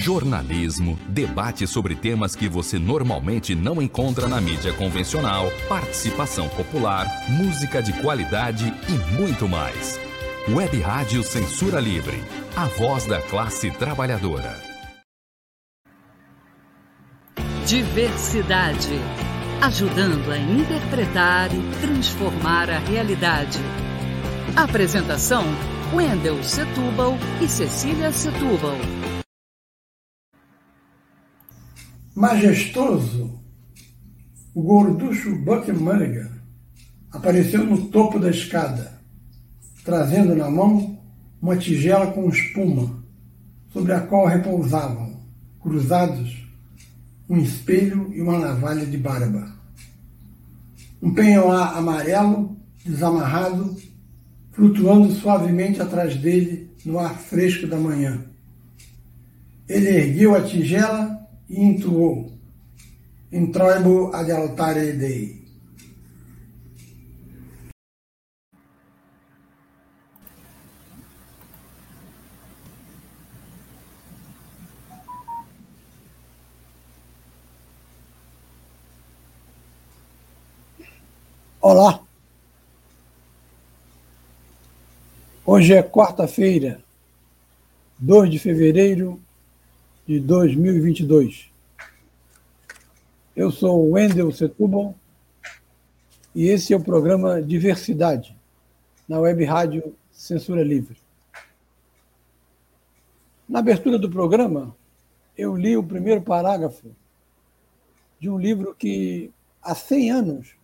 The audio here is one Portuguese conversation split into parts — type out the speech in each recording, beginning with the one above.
jornalismo, debate sobre temas que você normalmente não encontra na mídia convencional, participação popular, música de qualidade e muito mais. Web Rádio Censura Livre, a voz da classe trabalhadora. Diversidade, ajudando a interpretar e transformar a realidade. Apresentação: Wendel Setúbal e Cecília Setúbal. Majestoso, o gorducho Buck Mulligan apareceu no topo da escada, trazendo na mão uma tigela com espuma, sobre a qual repousavam, cruzados, um espelho e uma navalha de barba. Um penhoar amarelo, desamarrado, flutuando suavemente atrás dele no ar fresco da manhã. Ele ergueu a tigela intuou: Introibo ad altare Dei. Olá! Hoje é quarta-feira, 2 de fevereiro de 2022. Eu sou Wendel Setúbal e esse é o programa Diversidade, na web rádio Censura Livre. Na abertura do programa, eu li o primeiro parágrafo de um livro que, há 100 anos,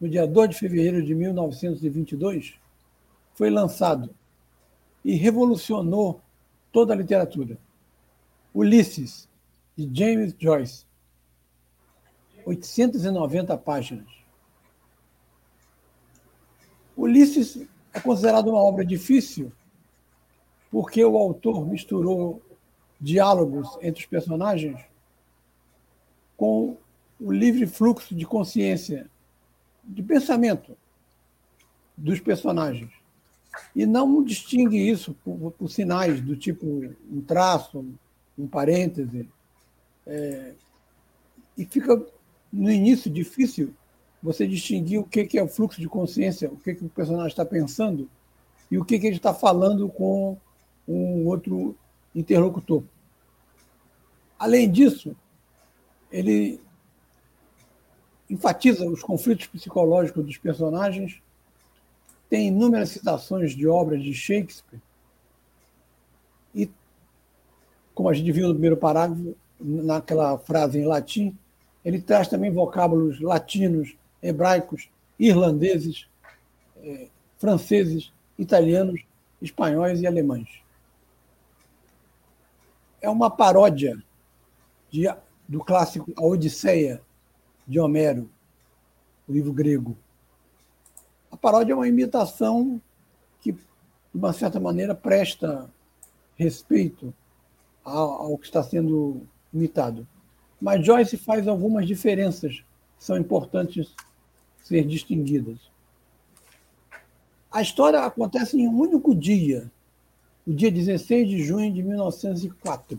no dia 2 de fevereiro de 1922, foi lançado e revolucionou toda a literatura. Ulisses, de James Joyce. 890 páginas. Ulisses é considerado uma obra difícil porque o autor misturou diálogos entre os personagens com o livre fluxo de consciência, de pensamento dos personagens. E não distingue isso por, por sinais do tipo um traço, um parêntese. É, e fica, no início, difícil você distinguir o que é o fluxo de consciência, o que, que o personagem está pensando e o que, que ele está falando com um outro interlocutor. Além disso, ele enfatiza os conflitos psicológicos dos personagens, tem inúmeras citações de obras de Shakespeare e como a gente viu no primeiro parágrafo, naquela frase em latim, ele traz também vocábulos latinos, hebraicos, irlandeses, eh, franceses, italianos, espanhóis e alemães. É uma paródia de, do clássico A Odisseia, de Homero, o livro grego. A paródia é uma imitação que, de uma certa maneira, presta respeito ao, que está sendo imitado. Mas Joyce faz algumas diferenças que são importantes ser distinguidas. A história acontece em um único dia, o dia 16 de junho de 1904.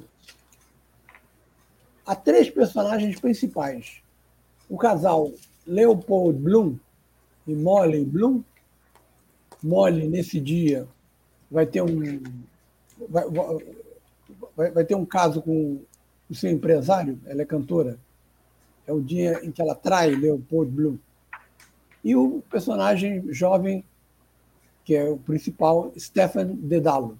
Há três personagens principais. O casal Leopold Bloom e Molly Bloom. Molly, nesse dia, vai ter um. Vai, vai, vai ter um caso com o seu empresário, ela é cantora. É o dia em que ela trai Leopold Bloom. E o personagem jovem, que é o principal, Stefan Dedalus.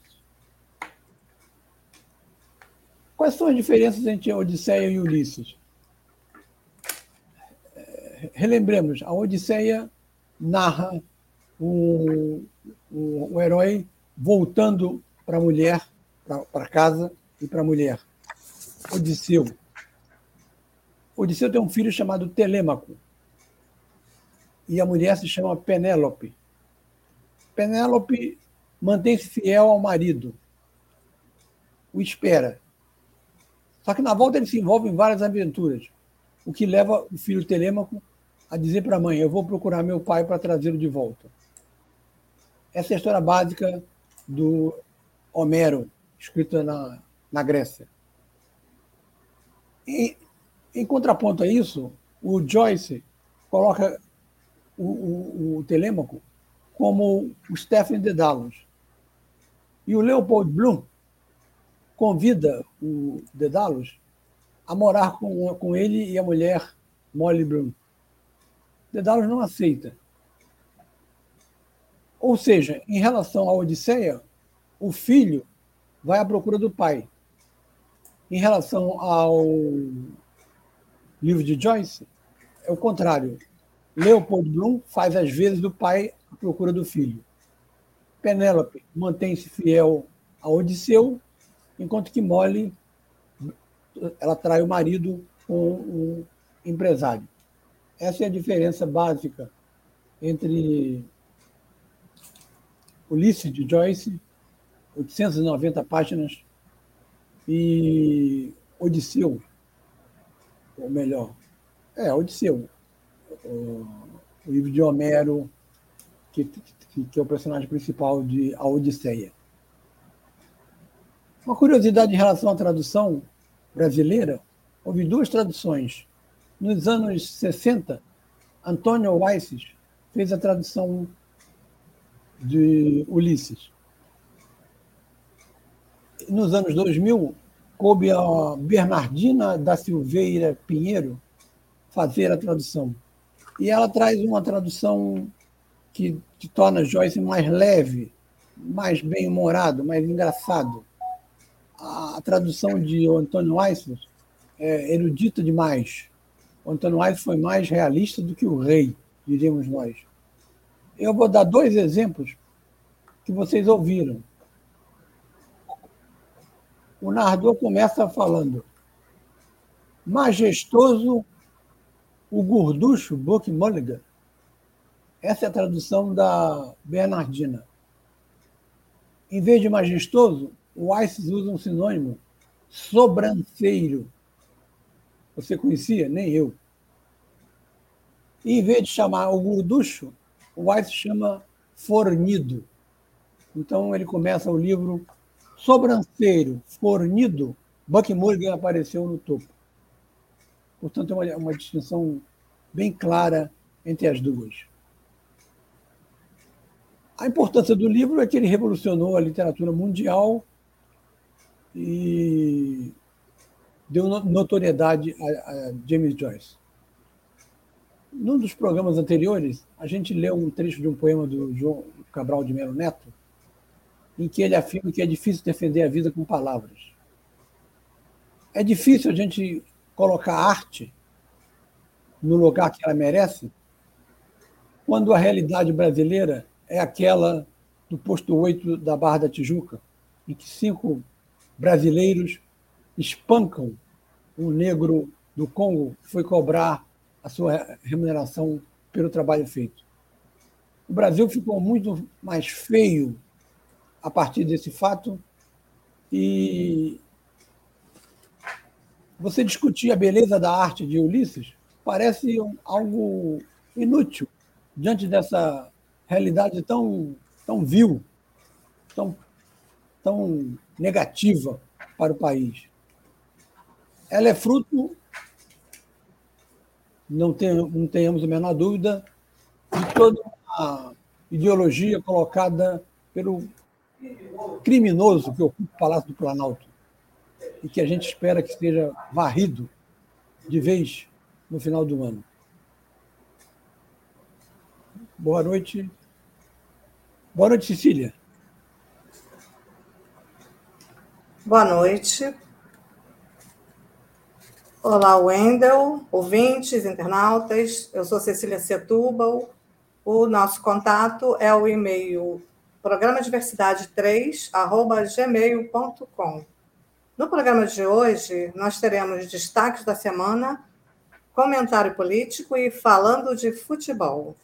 Quais são as diferenças entre Odisseia e Ulisses? É, relembremos, a Odisseia narra um, um, um herói voltando para a mulher, para casa, e para a mulher. Odisseu. Odisseu tem um filho chamado Telêmaco. E a mulher se chama Penélope. Penélope mantém-se fiel ao marido. O espera. Só que na volta ele se envolve em várias aventuras, o que leva o filho Telêmaco a dizer para a mãe: Eu vou procurar meu pai para trazê-lo de volta. Essa é a história básica do Homero, escrita na, na Grécia. em, em contraponto a isso, o Joyce coloca o, o, o Telêmaco como o Stephen Dedalus. E o Leopold Bloom convida o Dedalus a morar com, com ele e a mulher Molly Bloom. Dedalus não aceita. Ou seja, em relação à Odisseia, o filho vai à procura do pai. Em relação ao livro de Joyce, é o contrário. Leopold Bloom faz as vezes do pai à procura do filho. Penélope mantém-se fiel a Odisseu, enquanto que Molly ela trai o marido com um empresário. Essa é a diferença básica entre Ulisses de Joyce, 890 páginas, e Odisseu, ou melhor, é, Odisseu, o, o livro de Homero, que, que, que, é o personagem principal de A Odisseia. Uma curiosidade em relação à tradução brasileira, houve duas traduções. Nos anos 60, Antônio Weisses fez a tradução de Ulisses. Nos anos 2000, coube a Bernardina da Silveira Pinheiro fazer a tradução. E ela traz uma tradução que, torna Joyce mais leve, mais bem-humorado, mais engraçado. A, a, tradução de Antônio Weissler é erudita demais. O Antônio Weissler foi mais realista do que o rei, diríamos nós. Eu vou dar dois exemplos que vocês ouviram. O narrador começa falando: majestoso o gorducho Buck Mulligan. Essa é a tradução da Bernardina. Em vez de majestoso, o Weiss usa um sinônimo, sobranceiro. Você conhecia? Nem eu. E, em vez de chamar o gorducho, o Weiss chama fornido. Então ele começa o livro Sobranceiro, fornido, Buck Mulligan apareceu no topo. Portanto, é uma, uma distinção bem clara entre as duas. A importância do livro é que ele revolucionou a literatura mundial e deu notoriedade a, a James Joyce. Num dos programas anteriores, a gente leu um trecho de um poema do João Cabral de Melo Neto, em que ele afirma que é difícil defender a vida com palavras. É difícil a gente colocar arte no lugar que ela merece, quando a realidade brasileira é aquela do posto 8 da Barra da Tijuca, em que cinco brasileiros espancam um negro do Congo que foi cobrar a sua remuneração pelo trabalho feito. O Brasil ficou muito mais feio a partir desse fato e você discutir a beleza da arte de Ulisses parece algo inútil diante dessa realidade tão, tão vil, tão, tão negativa para o país. Ela é fruto, não, tem, não tenhamos a menor dúvida, de toda a ideologia colocada pelo criminoso que ocupa o Palácio do Planalto e que a gente espera que esteja varrido de vez no final do ano. Boa noite. Boa noite, Cecília. Boa noite. Olá, Wendel, ouvintes, internautas. Eu sou Cecília Setúbal. O nosso contato é o e-mail programa diversidade 3 gmail.com. No programa de hoje, nós teremos destaques da semana, comentário político e falando de futebol.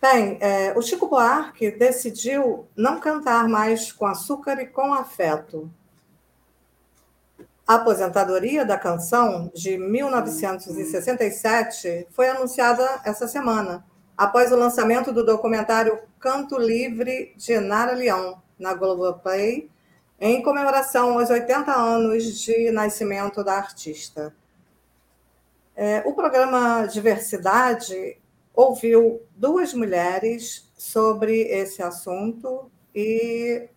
Bem, é, o Chico Buarque decidiu não cantar mais com açúcar e com afeto. A aposentadoria da canção de 1967 foi anunciada essa semana, após o lançamento do documentário Canto Livre de Nara Leão, na Globoplay, em comemoração aos 80 anos de nascimento da artista. É, o programa Diversidade ouviu duas mulheres sobre esse assunto e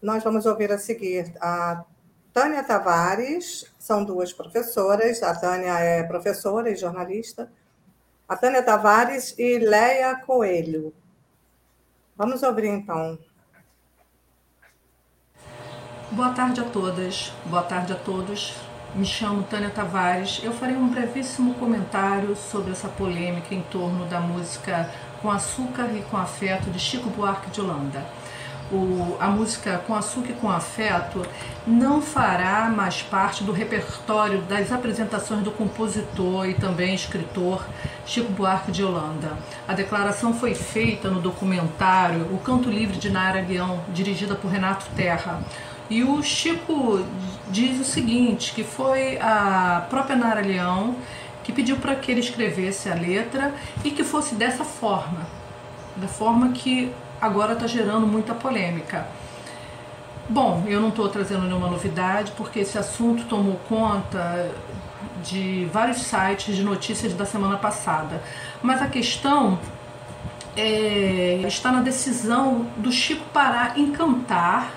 nós vamos ouvir a seguir a Tânia Tavares, são duas professoras, a Tânia é professora e jornalista, a Tânia Tavares e Leia Coelho. Vamos ouvir então. Boa tarde a todas, boa tarde a todos. Me chamo Tânia Tavares. Eu farei um brevíssimo comentário sobre essa polêmica em torno da música Com Açúcar e com Afeto de Chico Buarque de Holanda. O, a música Com Açúcar e com Afeto não fará mais parte do repertório das apresentações do compositor e também escritor Chico Buarque de Holanda. A declaração foi feita no documentário O Canto Livre de Nara Leão, dirigida por Renato Terra. E o Chico diz o seguinte, que foi a própria Nara Leão que pediu para que ele escrevesse a letra e que fosse dessa forma, da forma que agora está gerando muita polêmica. Bom, eu não estou trazendo nenhuma novidade porque esse assunto tomou conta de vários sites de notícias da semana passada. Mas a questão é, está na decisão do Chico parar em cantar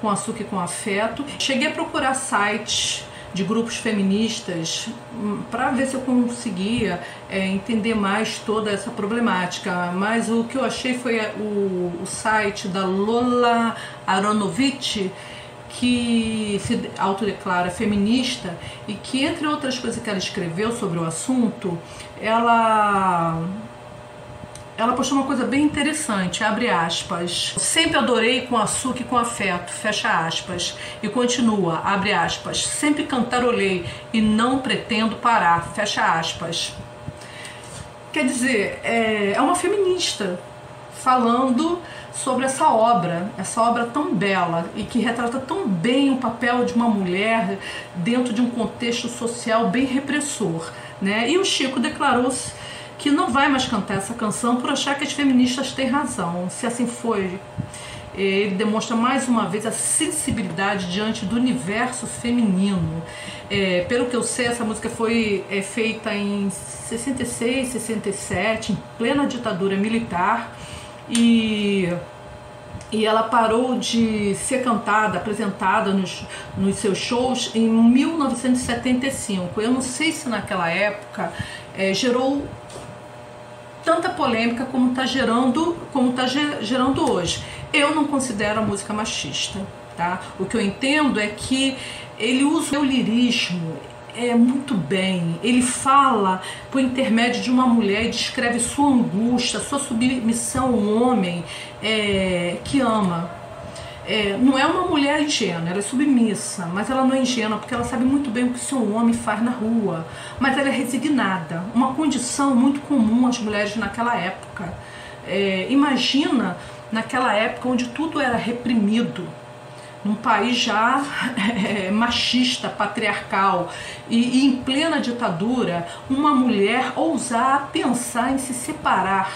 com açúcar e com afeto. Cheguei a procurar sites de grupos feministas hum, para ver se eu conseguia é, entender mais toda essa problemática. Mas o que eu achei foi é, o, o site da Lola Aronovitch, que se autodeclara feminista e que, entre outras coisas que ela escreveu sobre o assunto, ela ela postou uma coisa bem interessante, abre aspas. Sempre adorei com açúcar e com afeto, fecha aspas. E continua, abre aspas. Sempre cantarolei e não pretendo parar, fecha aspas. Quer dizer, é, é uma feminista falando sobre essa obra, essa obra tão bela e que retrata tão bem o papel de uma mulher dentro de um contexto social bem repressor. Né? E o Chico declarou-se que não vai mais cantar essa canção por achar que as feministas têm razão. Se assim foi, ele demonstra mais uma vez a sensibilidade diante do universo feminino. É, pelo que eu sei, essa música foi é, feita em 66, 67, em plena ditadura militar, e, e ela parou de ser cantada, apresentada nos, nos seus shows em 1975. Eu não sei se naquela época é, gerou tanta polêmica como está gerando, como tá gerando hoje. Eu não considero a música machista, tá? O que eu entendo é que ele usa o lirismo é muito bem. Ele fala por intermédio de uma mulher e descreve sua angústia, sua submissão a um homem é, que ama é, não é uma mulher ingênua, ela é submissa, mas ela não é ingênua porque ela sabe muito bem o que seu homem faz na rua. Mas ela é resignada, uma condição muito comum às mulheres naquela época. É, imagina naquela época onde tudo era reprimido, num país já é, machista, patriarcal e, e, em plena ditadura, uma mulher ousar pensar em se separar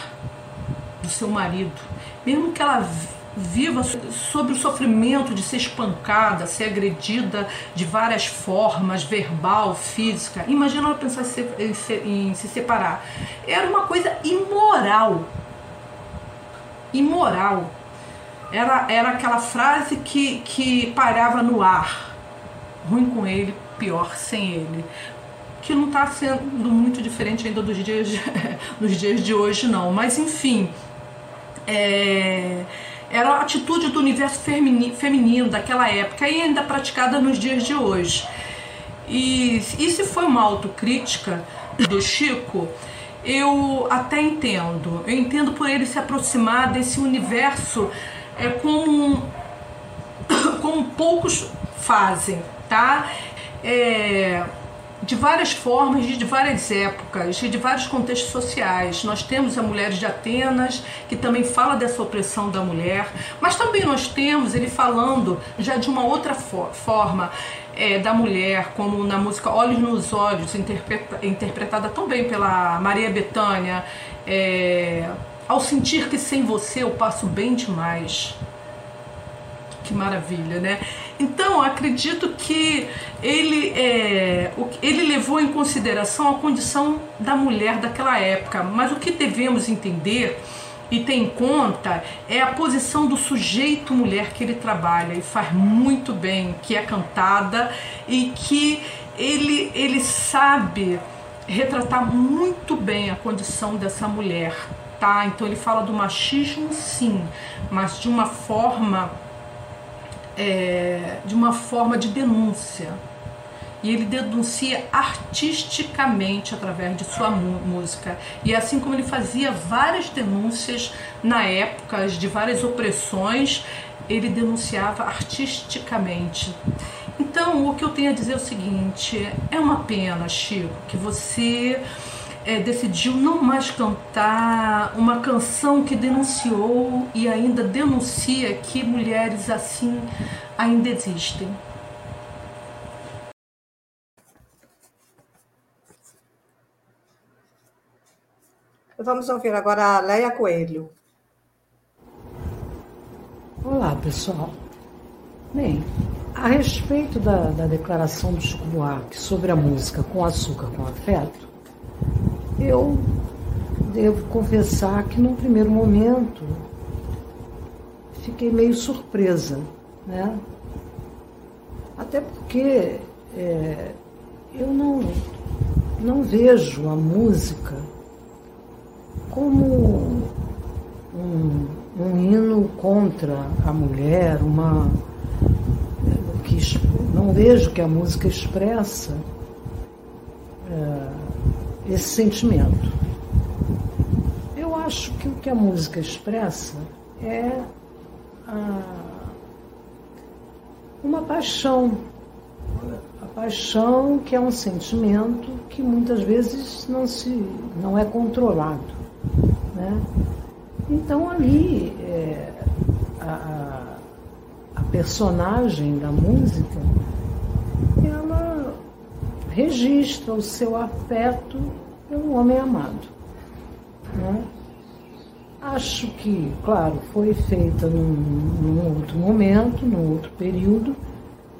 do seu marido, mesmo que ela viva sobre o sofrimento de ser espancada, ser agredida de várias formas, verbal, física. Imagina ela pensar em se, em se separar. Era uma coisa imoral. Imoral. Era, era aquela frase que, que parava no ar. Ruim com ele, pior sem ele. Que não está sendo muito diferente ainda dos dias, dos dias de hoje, não. Mas, enfim. É era a atitude do universo feminino daquela época e ainda praticada nos dias de hoje. E, e se foi uma autocrítica do Chico, eu até entendo. Eu entendo por ele se aproximar desse universo é, como, como poucos fazem, tá? É, de várias formas, de várias épocas, de vários contextos sociais. Nós temos a Mulheres de Atenas, que também fala dessa opressão da mulher, mas também nós temos ele falando já de uma outra for forma é, da mulher, como na música Olhos nos Olhos, interpreta interpretada também pela Maria Bethânia, é, ao sentir que sem você eu passo bem demais. Que maravilha, né? Então, acredito que ele, é, ele levou em consideração a condição da mulher daquela época, mas o que devemos entender e ter em conta é a posição do sujeito mulher que ele trabalha e faz muito bem, que é cantada e que ele, ele sabe retratar muito bem a condição dessa mulher, tá? Então ele fala do machismo, sim, mas de uma forma é, de uma forma de denúncia. E ele denuncia artisticamente através de sua música. E assim como ele fazia várias denúncias na época de várias opressões, ele denunciava artisticamente. Então, o que eu tenho a dizer é o seguinte: é uma pena, Chico, que você é, decidiu não mais cantar uma canção que denunciou e ainda denuncia que mulheres assim ainda existem. Vamos ouvir agora a Leia Coelho. Olá, pessoal. Bem, a respeito da, da declaração do Chico Buarque sobre a música com açúcar com afeto, eu devo confessar que num primeiro momento fiquei meio surpresa, né? Até porque é, eu não, não vejo a música como um, um hino contra a mulher, uma que não vejo que a música expressa é, esse sentimento. Eu acho que o que a música expressa é a, uma paixão. A paixão que é um sentimento que muitas vezes não, se, não é controlado. Né? Então ali é, a, a personagem da música registra o seu afeto pelo homem amado. Né? Acho que, claro, foi feita num, num, outro momento, num outro período,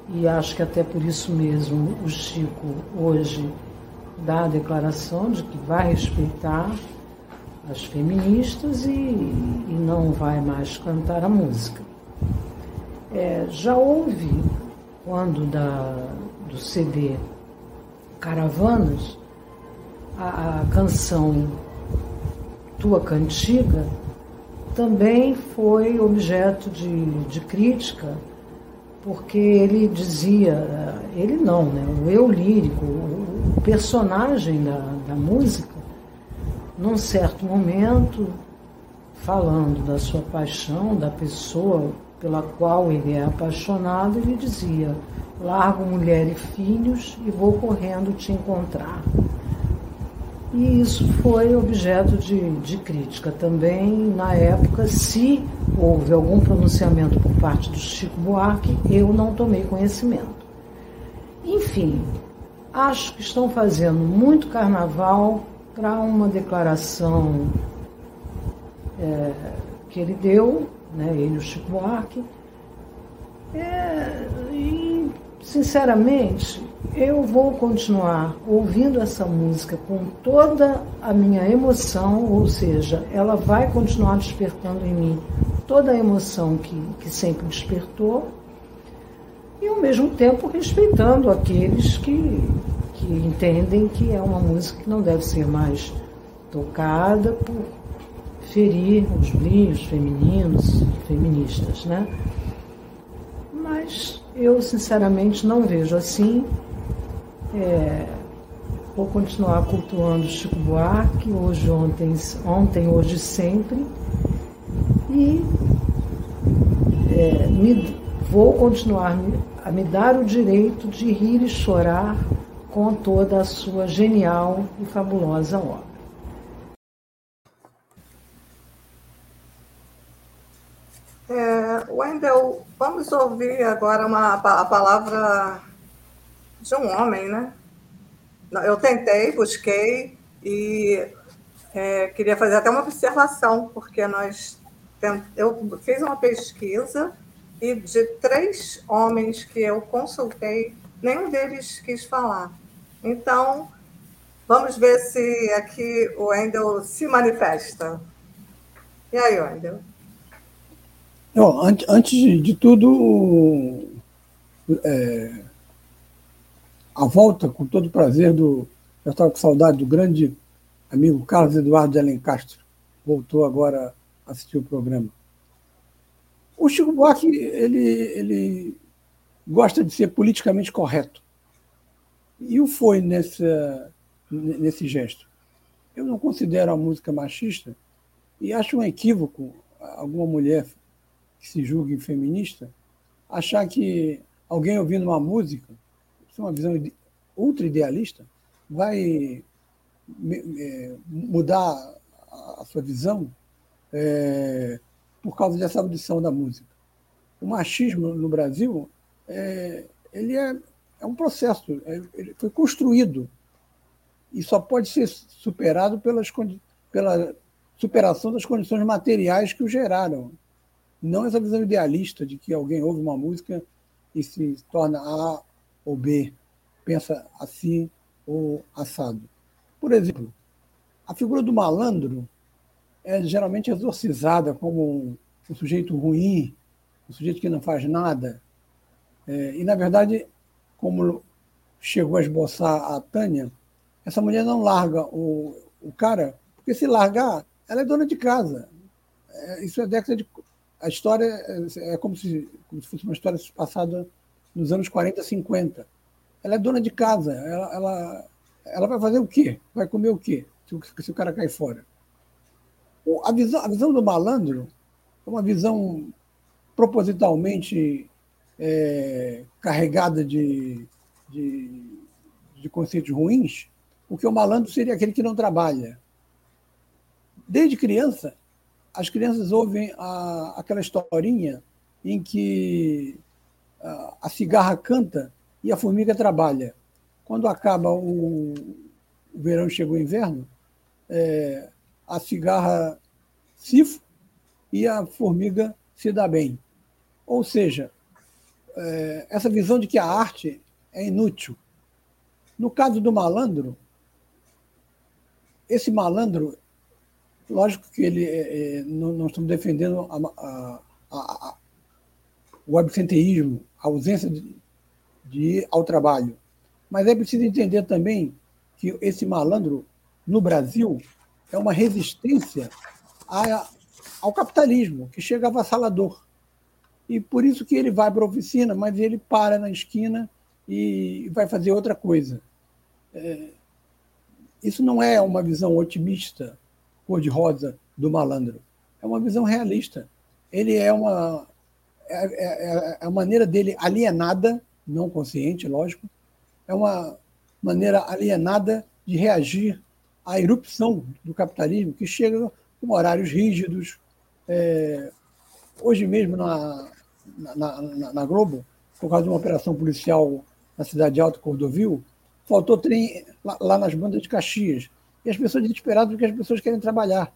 e acho que até por isso mesmo o Chico hoje dá a declaração de que vai respeitar as feministas e, e não vai mais cantar a música. É, já houve, quando da, do CD Caravanas, a, a canção Tua Cantiga também foi objeto de, de crítica, porque ele dizia, ele não, né, o eu lírico, o, personagem da, da música, num certo momento, falando da sua paixão, da pessoa pela qual ele é apaixonado, ele dizia: Largo mulher e filhos e vou correndo te encontrar. E isso foi objeto de, de crítica também na época. Se houve algum pronunciamento por parte do Chico Buarque, eu não tomei conhecimento. Enfim, acho que estão fazendo muito carnaval para uma declaração é, que ele deu, né, ele, o Chico Buarque, é, e Sinceramente, eu vou continuar ouvindo essa música com toda a minha emoção, ou seja, ela vai continuar despertando em mim toda a emoção que, que sempre despertou, e ao mesmo tempo respeitando aqueles que, que entendem que é uma música que não deve ser mais tocada por ferir os brilhos femininos, feministas, né? Mas eu, sinceramente, não vejo assim. É, vou continuar cultuando Chico Buarque, hoje, ontem, ontem hoje, sempre. E é, me, vou continuar a me dar o direito de rir e chorar com toda a sua genial e fabulosa obra. É, Wendel, vamos ouvir agora uma, a palavra de um homem, né? Eu tentei, busquei e é, queria fazer até uma observação, porque nós eu fiz uma pesquisa e de três homens que eu consultei, nenhum deles quis falar. Então, vamos ver se aqui o Wendel se manifesta. E aí, Wendel? Não, antes, de tudo, é, a volta, com todo prazer, do. Eu estava com saudade do grande amigo Carlos Eduardo de Alencastro. Voltou agora a assistir o programa. O Chico Buarque, ele, ele gosta de ser politicamente correto. E o foi nessa, nesse gesto. Eu não considero a música machista e acho um equívoco alguma mulher que se julgue feminista achar que alguém ouvindo uma música, isso é uma visão ultra idealista, vai é, mudar a sua visão é, por causa dessa audição da música. O machismo no Brasil é, ele é, é um processo, é, ele foi construído e só pode ser superado pelas, pela superação das condições materiais que o geraram. Não essa visão idealista de que alguém ouve uma música e se torna A ou B, pensa assim ou assado. Por exemplo, a figura do malandro é geralmente exorcizada como um, sujeito ruim, um sujeito que não faz nada. É, e, na verdade, como chegou a esboçar a Tânia, essa mulher não larga o, o cara, porque se largar, ela é dona de casa. É, isso é década de. A história é, é como, se, como se fosse uma história passada nos anos 40, 50. Ela é dona de casa. Ela, ela, ela vai fazer o quê? Vai comer o quê? Se, se o cara cair fora. A visão, a visão do malandro é uma visão propositalmente é, carregada de, de, de conceitos ruins, porque o malandro seria aquele que não trabalha. Desde criança, as crianças ouvem a, aquela historinha em que a, a cigarra canta e a formiga trabalha. Quando acaba o, o verão e chega o inverno, é, a cigarra cifra e a formiga se dá bem. Ou seja, é, essa visão de que a arte é inútil. No caso do malandro, esse malandro, lógico que ele é, é não, não, estamos defendendo a, a, a, o absenteísmo, a ausência de, de ir ao trabalho, mas é preciso entender também que esse malandro no Brasil é uma resistência a, ao capitalismo, que chega avassalador. E por isso que ele vai para a oficina, mas ele para na esquina e vai fazer outra coisa. É, isso não é uma visão otimista, cor-de-rosa do malandro. É uma visão realista. Ele é uma. É, é, é a maneira dele alienada, não consciente, lógico, é uma maneira alienada de reagir à erupção do capitalismo que chega com horários rígidos. É, hoje mesmo na, na, na, na, Globo, por causa de uma operação policial na cidade de Alto Cordovil, faltou trem lá, lá nas bandas de Caxias. E as pessoas desesperadas porque as pessoas querem trabalhar.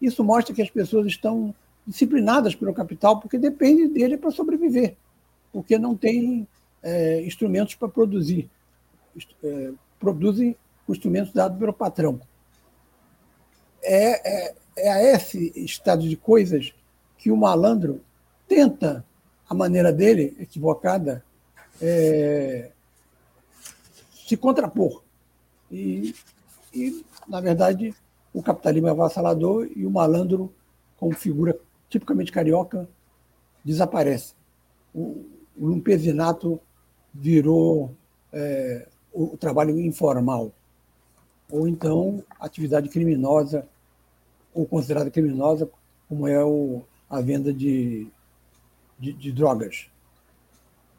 Isso mostra que as pessoas estão disciplinadas pelo capital porque depende dele para sobreviver, porque não tem é, instrumentos para produzir. É, produzem instrumentos dados pelo patrão. É, é, é a esse estado de coisas que o malandro tenta, a maneira dele, equivocada, é, se contrapor. E, e, na verdade, o capitalismo é avassalador e o malandro, como figura tipicamente carioca, desaparece. O, o lumpesinato virou é, o, trabalho informal, ou então atividade criminosa ou considerada criminosa, como é o, a venda de, de, de, drogas.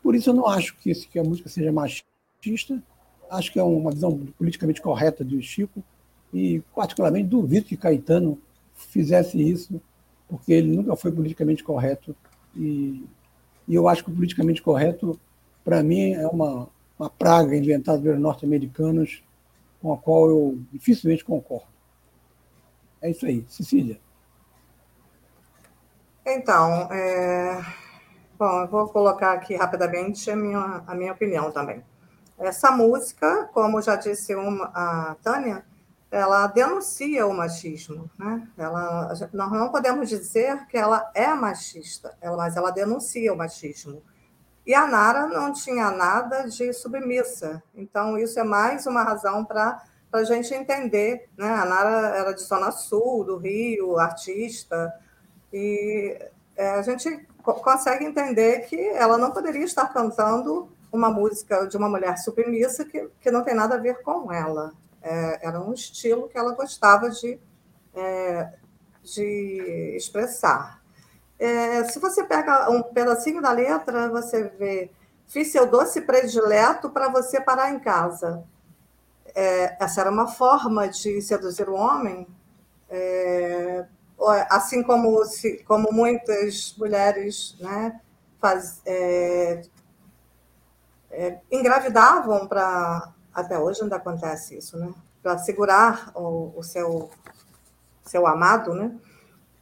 Por isso eu não acho que, que a música seja machista, acho que é uma visão politicamente correta do Chico, e particularmente duvido que Caetano fizesse isso, porque ele nunca foi politicamente correto. E, e eu acho que o politicamente correto, para mim, é uma, uma praga inventada pelos norte-americanos, com a qual eu dificilmente concordo. É isso aí. Cecília. Então, é... Bom, eu vou colocar aqui rapidamente a minha, a minha opinião também. Essa música, como já disse uma, a Tânia, ela denuncia o machismo. Né? Ela, nós não podemos dizer que ela é machista, ela, mas ela denuncia o machismo. E a Nara não tinha nada de submissa. Então, isso é mais uma razão para a gente entender. Né? A Nara era de Zona Sul, do Rio, artista, e é, a gente consegue entender que ela não poderia estar cantando uma música de uma mulher submissa que, que não tem nada a ver com ela. É, era um estilo que ela gostava de, é, de expressar. É, se você pega um pedacinho da letra, você vê: Fiz seu doce predileto para você parar em casa. É, essa era uma forma de seduzir o homem, é, assim como, se, como muitas mulheres né, faz, é, engravidavam para. Até hoje ainda acontece isso, né? Para segurar o, o, seu, seu amado, né?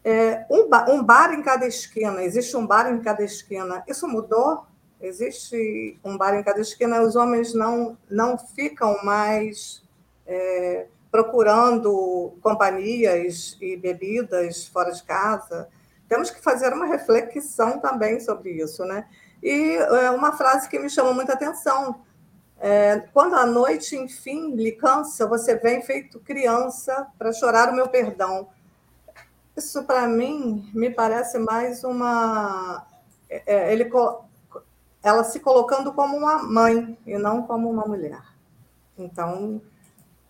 É, um, bar, um bar em cada esquina, existe um bar em cada esquina. Isso mudou? Existe um bar em cada esquina. Os homens não, não ficam mais é, procurando companhias e bebidas fora de casa. Temos que fazer uma reflexão também sobre isso, né? E é, uma frase que me chamou muita atenção. É, quando a noite, enfim, lhe cansa, você vem feito criança para chorar o meu perdão. Isso, para mim, me parece mais uma. É, é ele, ela se colocando como uma mãe e não como uma mulher. Então,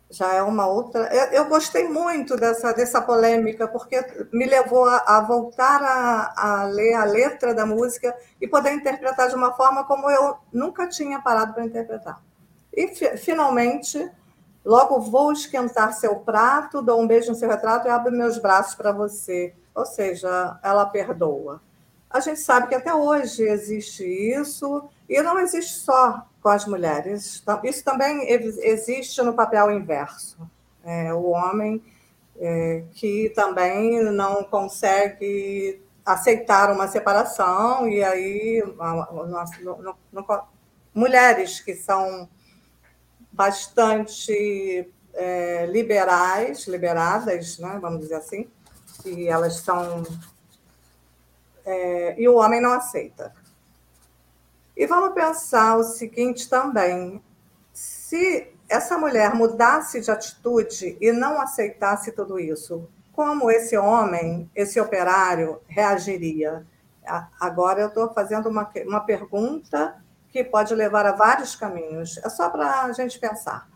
já é uma outra. Eu, gostei muito dessa, dessa polêmica, porque me levou a, a voltar a, a, ler a letra da música e poder interpretar de uma forma como eu nunca tinha parado para interpretar. E, finalmente, logo vou esquentar seu prato, dou um beijo no seu retrato e abro meus braços para você. Ou seja, ela perdoa. A gente sabe que até hoje existe isso, e não existe só com as mulheres. Isso também existe no papel inverso. É, o homem é, que também não consegue aceitar uma separação, e aí no, no, no, mulheres que são bastante é, liberais, liberadas, né, vamos dizer assim, e elas são. É, e o homem não aceita. E vamos pensar o seguinte também: se essa mulher mudasse de atitude e não aceitasse tudo isso, como esse homem, esse operário, reagiria? Agora eu estou fazendo uma, uma pergunta que pode levar a vários caminhos. É só para a gente pensar.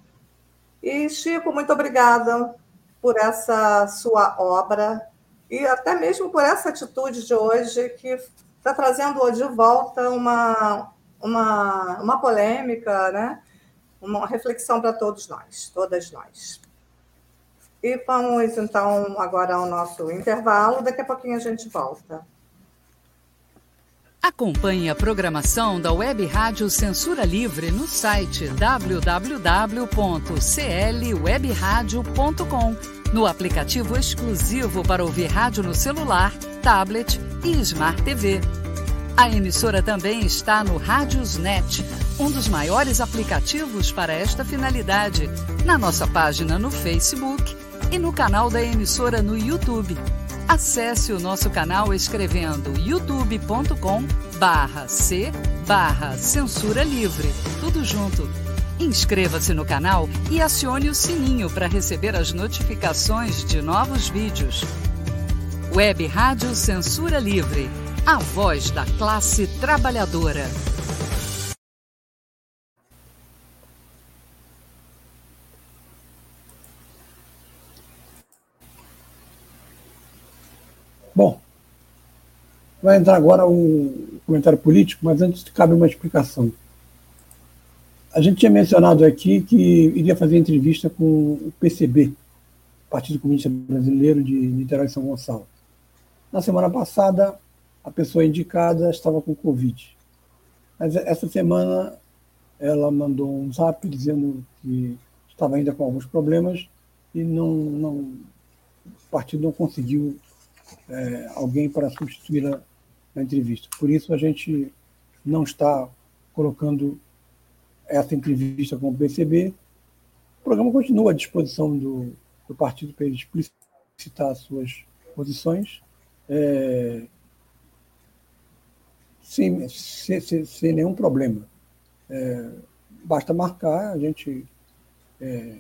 E, Chico, muito obrigada por essa sua obra e até mesmo por essa atitude de hoje que está trazendo de volta uma, uma, uma polêmica, né? uma reflexão para todos nós, todas nós. E vamos, então, agora ao nosso intervalo. Daqui a pouquinho a gente volta. Acompanhe a programação da Web Rádio Censura Livre no site www.clwebradio.com, no aplicativo exclusivo para ouvir rádio no celular, tablet e Smart TV. A emissora também está no Rádiosnet, um dos maiores aplicativos para esta finalidade, na nossa página no Facebook e no canal da emissora no YouTube. Acesse o nosso canal escrevendo youtube.com barra C barra Censura Livre. Tudo junto. Inscreva-se no canal e acione o sininho para receber as notificações de novos vídeos. Web Rádio Censura Livre a voz da classe trabalhadora. Bom, vai entrar agora um comentário político, mas antes cabe uma explicação. A gente tinha mencionado aqui que iria fazer entrevista com o PCB, Partido Comunista Brasileiro de Niterói e São Gonçalo. Na semana passada, a pessoa indicada estava com Covid. Mas essa semana ela mandou um zap dizendo que estava ainda com alguns problemas e não, não o partido não conseguiu é, alguém para substituí-la na entrevista. Por isso a gente não está colocando essa entrevista com o PCB. O programa continua à disposição do, do partido para ele explicitar as suas posições, é, sem, sem, sem, nenhum problema. É, basta marcar, a gente é,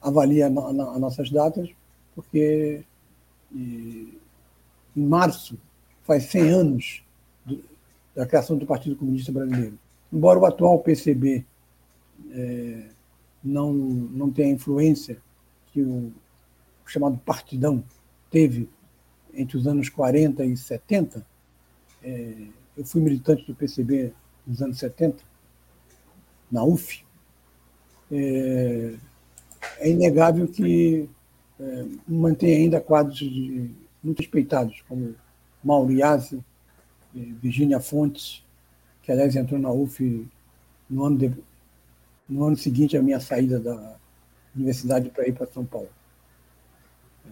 avalia as nossas datas, porque e, em março faz 100 anos do, da criação do Partido Comunista Brasileiro. Embora o atual PCB é, não, não tenha a influência que o, chamado Partidão teve entre os anos 40 e 70, é, eu fui militante do PCB nos anos 70, na UF, é, é inegável que é, mantém ainda quadros de, muito respeitados, como Mauriase, é, Virginia Fontes, que aliás entrou na UF no ano, de, no ano seguinte à minha saída da universidade para ir para São Paulo. É,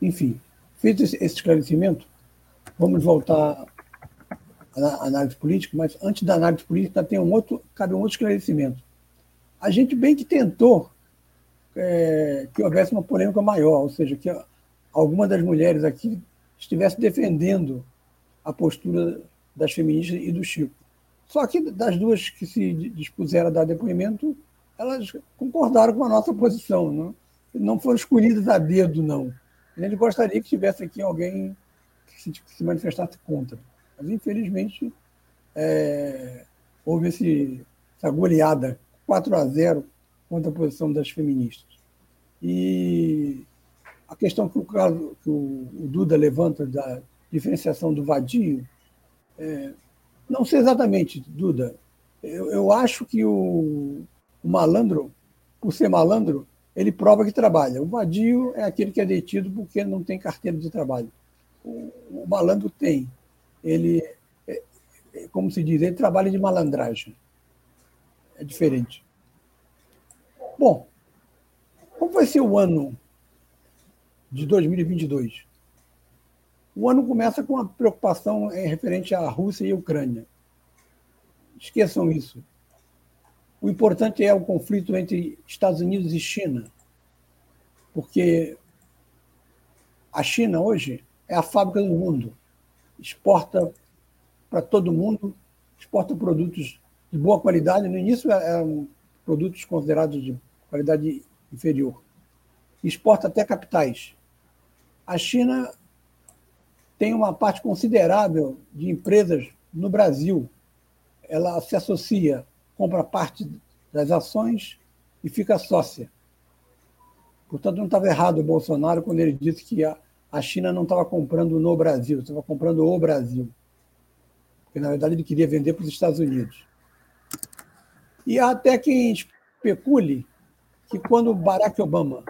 enfim, feito esse esclarecimento, vamos voltar à análise política, mas antes da análise política tem um outro, cabe um outro esclarecimento. A gente bem que tentou é, que houvesse uma polêmica maior, ou seja, que alguma das mulheres aqui estivesse defendendo a postura das feministas e do Chico. Só que das duas que se dispuseram a dar depoimento, elas concordaram com a nossa posição. Não, não foram escolhidas a dedo, não. A gente gostaria que tivesse aqui alguém que se, que se manifestasse contra. Mas, infelizmente, é, houve esse, essa goleada 4 a 0 contra a posição das feministas. E a questão que o, que o, Duda levanta da diferenciação do vadio, é, não sei exatamente, Duda. Eu, eu acho que o, o, malandro, por ser malandro, ele prova que trabalha. O vadio é aquele que é detido porque não tem carteira de trabalho. O, o malandro tem. Ele, é, é, como se diz, ele trabalha de malandragem. É diferente. Bom, como vai ser o ano de 2022? O ano começa com uma preocupação referente à Rússia e à Ucrânia. Esqueçam isso. O importante é o conflito entre Estados Unidos e China, porque a China hoje é a fábrica do mundo. Exporta para todo mundo, exporta produtos de boa qualidade. No início eram produtos considerados de qualidade inferior. Exporta até capitais. A China tem uma parte considerável de empresas no Brasil. Ela se associa, compra parte das ações e fica sócia. Portanto, não estava errado o Bolsonaro quando ele disse que a China não estava comprando no Brasil, estava comprando o Brasil. Porque, na verdade, ele queria vender para os Estados Unidos. E há até quem especule que quando Barack Obama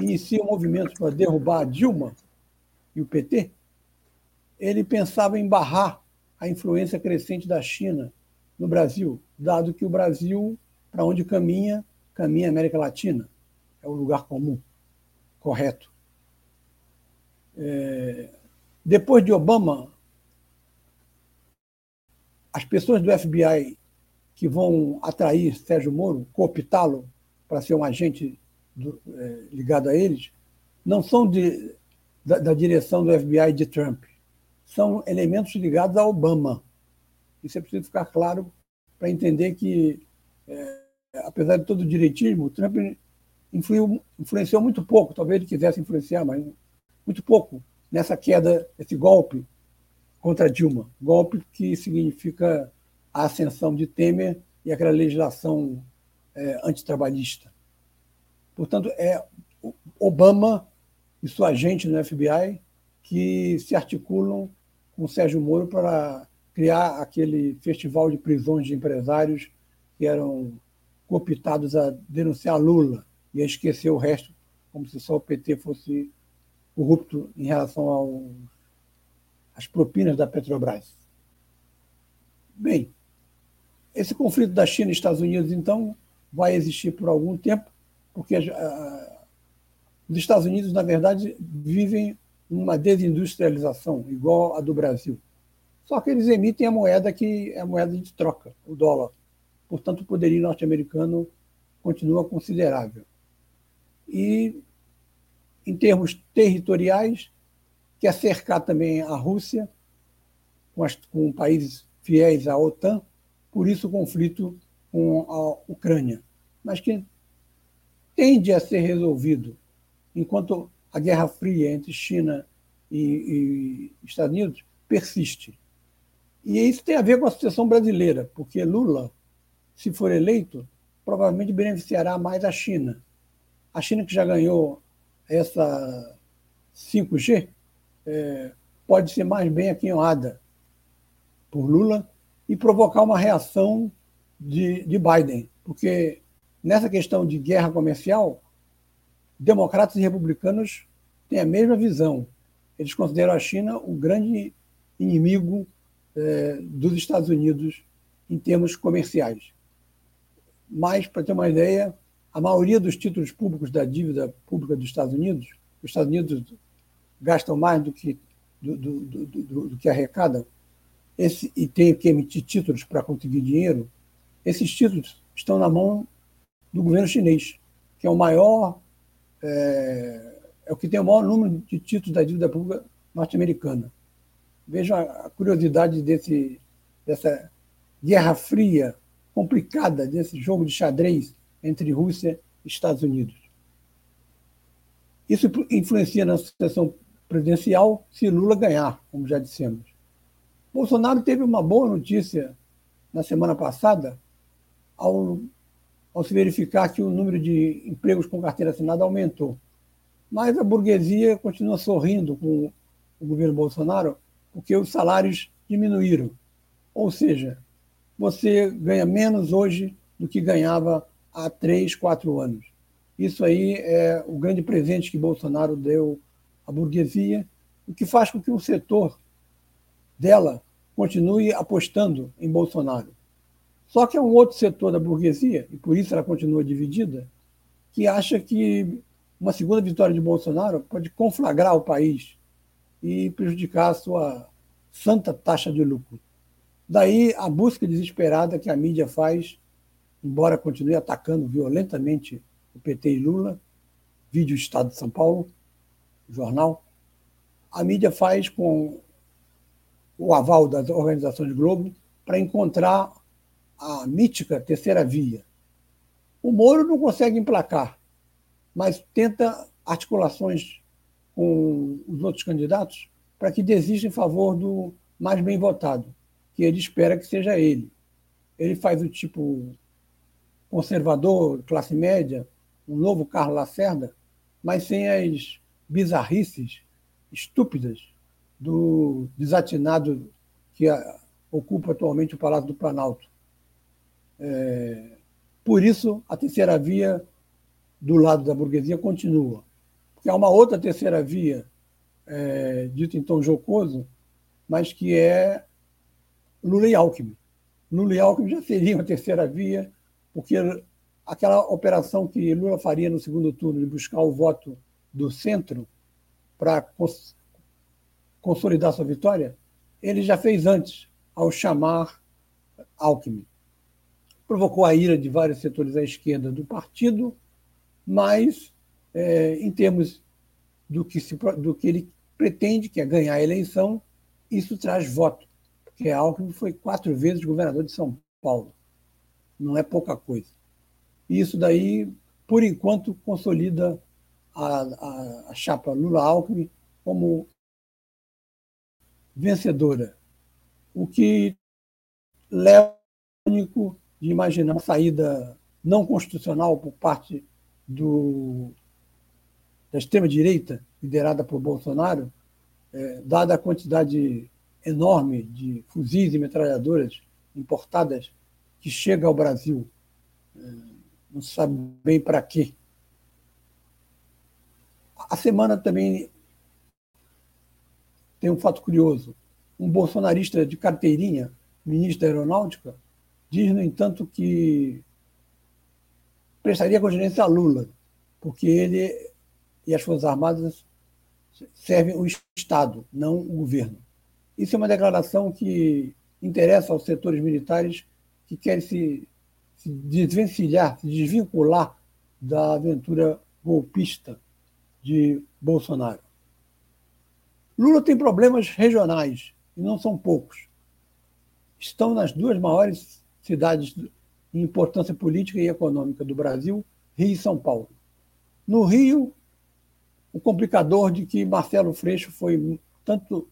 inicia o um movimento para derrubar a Dilma e o PT, ele pensava em barrar a influência crescente da China no Brasil, dado que o Brasil, para onde caminha, caminha a América Latina. É o lugar comum, correto. É... Depois de Obama, as pessoas do FBI que vão atrair Sérgio Moro, cooptá-lo para ser um agente do, é, ligado a eles, não são de, da, da, direção do FBI de Trump. São elementos ligados a Obama. Isso é preciso ficar claro para entender que, é, apesar de todo o direitismo, Trump influiu, influenciou muito pouco, talvez ele quisesse influenciar, mas muito pouco nessa queda, esse golpe contra Dilma. Golpe que significa a ascensão de Temer e aquela legislação é, antitrabalhista. Portanto, é Obama e sua gente no FBI que se articulam com Sérgio Moro para criar aquele festival de prisões de empresários que eram cooptados a denunciar Lula e a esquecer o resto, como se só o PT fosse corrupto em relação às propinas da Petrobras. Bem, esse conflito da China e Estados Unidos, então, vai existir por algum tempo, porque uh, os Estados Unidos, na verdade, vivem uma desindustrialização igual à do Brasil. Só que eles emitem a moeda que é a moeda de troca, o dólar. Portanto, o poderio norte-americano continua considerável. E, em termos territoriais, quer cercar também a Rússia, com, as, com países fiéis à OTAN, por isso o conflito com a Ucrânia, mas que tende a ser resolvido, enquanto a Guerra Fria entre China e, e Estados Unidos persiste. E isso tem a ver com a situação brasileira, porque Lula, se for eleito, provavelmente beneficiará mais a China. A China, que já ganhou essa 5G, é, pode ser mais bem aquinhoada por Lula e provocar uma reação de, de Biden, porque nessa questão de guerra comercial, democratas e republicanos têm a mesma visão. Eles consideram a China o grande inimigo é, dos Estados Unidos em termos comerciais. Mas, para ter uma ideia, a maioria dos títulos públicos da dívida pública dos Estados Unidos, os Estados Unidos gastam mais do que, do, do, do, do que arrecadam, esse, e tem que emitir títulos para conseguir dinheiro, esses títulos estão na mão do governo chinês, que é o maior, é, é o que tem o maior número de títulos da dívida pública norte-americana. Veja a curiosidade desse, dessa guerra fria, complicada, desse jogo de xadrez entre Rússia e Estados Unidos. Isso influencia na sucessão presidencial se Lula ganhar, como já dissemos. Bolsonaro teve uma boa notícia na semana passada, ao, ao se verificar que o número de empregos com carteira assinada aumentou. Mas a burguesia continua sorrindo com o governo Bolsonaro, porque os salários diminuíram. Ou seja, você ganha menos hoje do que ganhava há três, quatro anos. Isso aí é o grande presente que Bolsonaro deu à burguesia, o que faz com que o setor dela continue apostando em Bolsonaro. Só que é um outro setor da burguesia, e por isso ela continua dividida, que acha que uma segunda vitória de Bolsonaro pode conflagrar o país e prejudicar a sua santa taxa de lucro. Daí a busca desesperada que a mídia faz, embora continue atacando violentamente o PT e Lula, vídeo Estado de São Paulo, jornal, a mídia faz com o aval das organizações Globo para encontrar a mítica terceira via. O Moro não consegue emplacar, mas tenta articulações com os outros candidatos para que desista em favor do mais bem votado, que ele espera que seja ele. Ele faz o tipo conservador, classe média, um novo Carlos Lacerda, mas sem as bizarrices estúpidas do desatinado que ocupa atualmente o Palácio do Planalto. É, por isso, a terceira via do lado da burguesia continua. Porque há uma outra terceira via, é, dito tom jocoso, mas que é Lula e Alckmin. Lula e Alckmin já seriam a terceira via, porque aquela operação que Lula faria no segundo turno de buscar o voto do centro para cons consolidar sua vitória, ele já fez antes, ao chamar Alckmin. Provocou a ira de vários setores à esquerda do partido, mas, é, em termos do que, se, do que ele pretende, que é ganhar a eleição, isso traz voto, porque Alckmin foi quatro vezes governador de São Paulo. Não é pouca coisa. E isso daí, por enquanto, consolida a, a, a chapa Lula-Alckmin como vencedora, o que leva único de imaginar saída não constitucional por parte do, da extrema-direita, liderada por Bolsonaro, é, dada a quantidade enorme de fuzis e metralhadoras importadas que chega ao Brasil. É, não se sabe bem para quê. A semana também tem um fato curioso. Um bolsonarista de carteirinha, ministro da Aeronáutica, diz, no entanto, que prestaria continência a Lula, porque ele e as Forças Armadas servem o Estado, não o governo. Isso é uma declaração que interessa aos setores militares que querem se, se desvencilhar, se desvincular da aventura golpista de Bolsonaro. Lula tem problemas regionais, e não são poucos. Estão nas duas maiores cidades em importância política e econômica do Brasil, Rio e São Paulo. No Rio, o complicador de que Marcelo Freixo foi tanto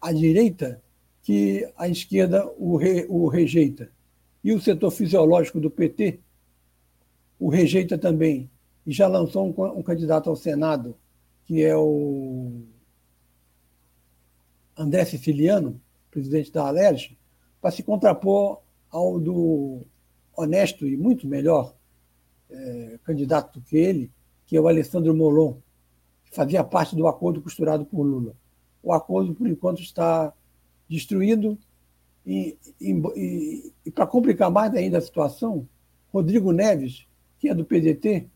à direita que a esquerda o, re, o rejeita. E o setor fisiológico do PT o rejeita também. E já lançou um, um candidato ao Senado, que é o André Siciliano, presidente da Alerj, para se contrapor ao do honesto e muito melhor é, candidato do que ele, que é o Alessandro Molon, que fazia parte do acordo costurado por Lula. O acordo, por enquanto, está destruído e, e, e, para complicar mais ainda a situação, Rodrigo Neves, que é do PDT,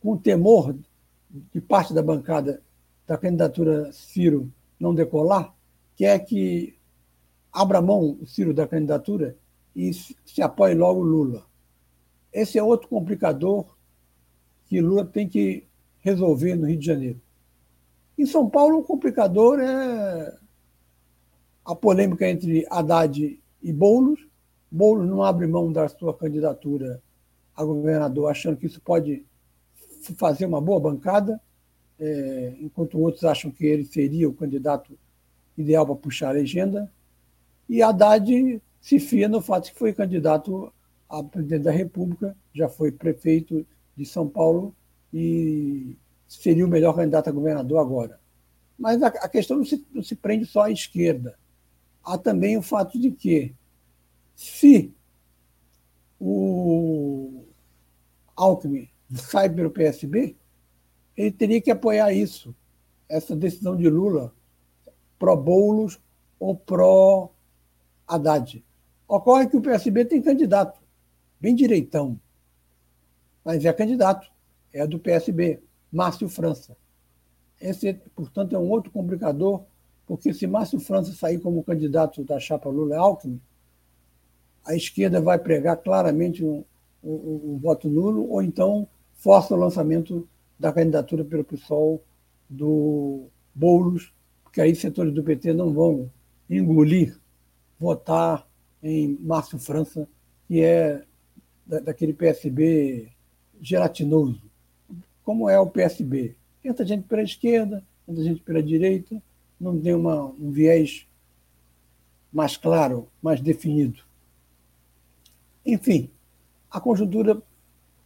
com temor de parte da bancada da candidatura Ciro não decolar, quer que abra mão o Ciro da candidatura e se apoie logo Lula. Esse é outro complicador que Lula tem que resolver no Rio de Janeiro. Em São Paulo, o complicador é a polêmica entre Haddad e Boulos. Boulos não abre mão da sua candidatura a governador, achando que isso pode fazer uma boa bancada, é, enquanto outros acham que ele seria o candidato ideal para puxar a legenda. E Haddad se fia no fato que foi candidato a presidente da República, já foi prefeito de São Paulo e seria o melhor candidato a governador agora. Mas a, a questão não se, não se prende só à esquerda. Há também o fato de que, se o Alckmin sai pelo PSB, ele teria que apoiar isso, essa decisão de Lula, pró-Boulos ou pró-Haddad. Ocorre que o PSB tem candidato, bem direitão, mas é candidato, é do PSB, Márcio França. Esse, portanto, é um outro complicador, porque se Márcio França sair como candidato da chapa Lula-Alckmin, a esquerda vai pregar claramente um, um, um, voto nulo, ou então força o lançamento da candidatura pelo PSOL do Boulos, porque aí setores do PT não vão engolir votar em Márcio França, que é daquele PSB gelatinoso, como é o PSB. Tenta gente pela esquerda, tenta gente pela direita, não tem uma, um viés mais claro, mais definido. Enfim, a conjuntura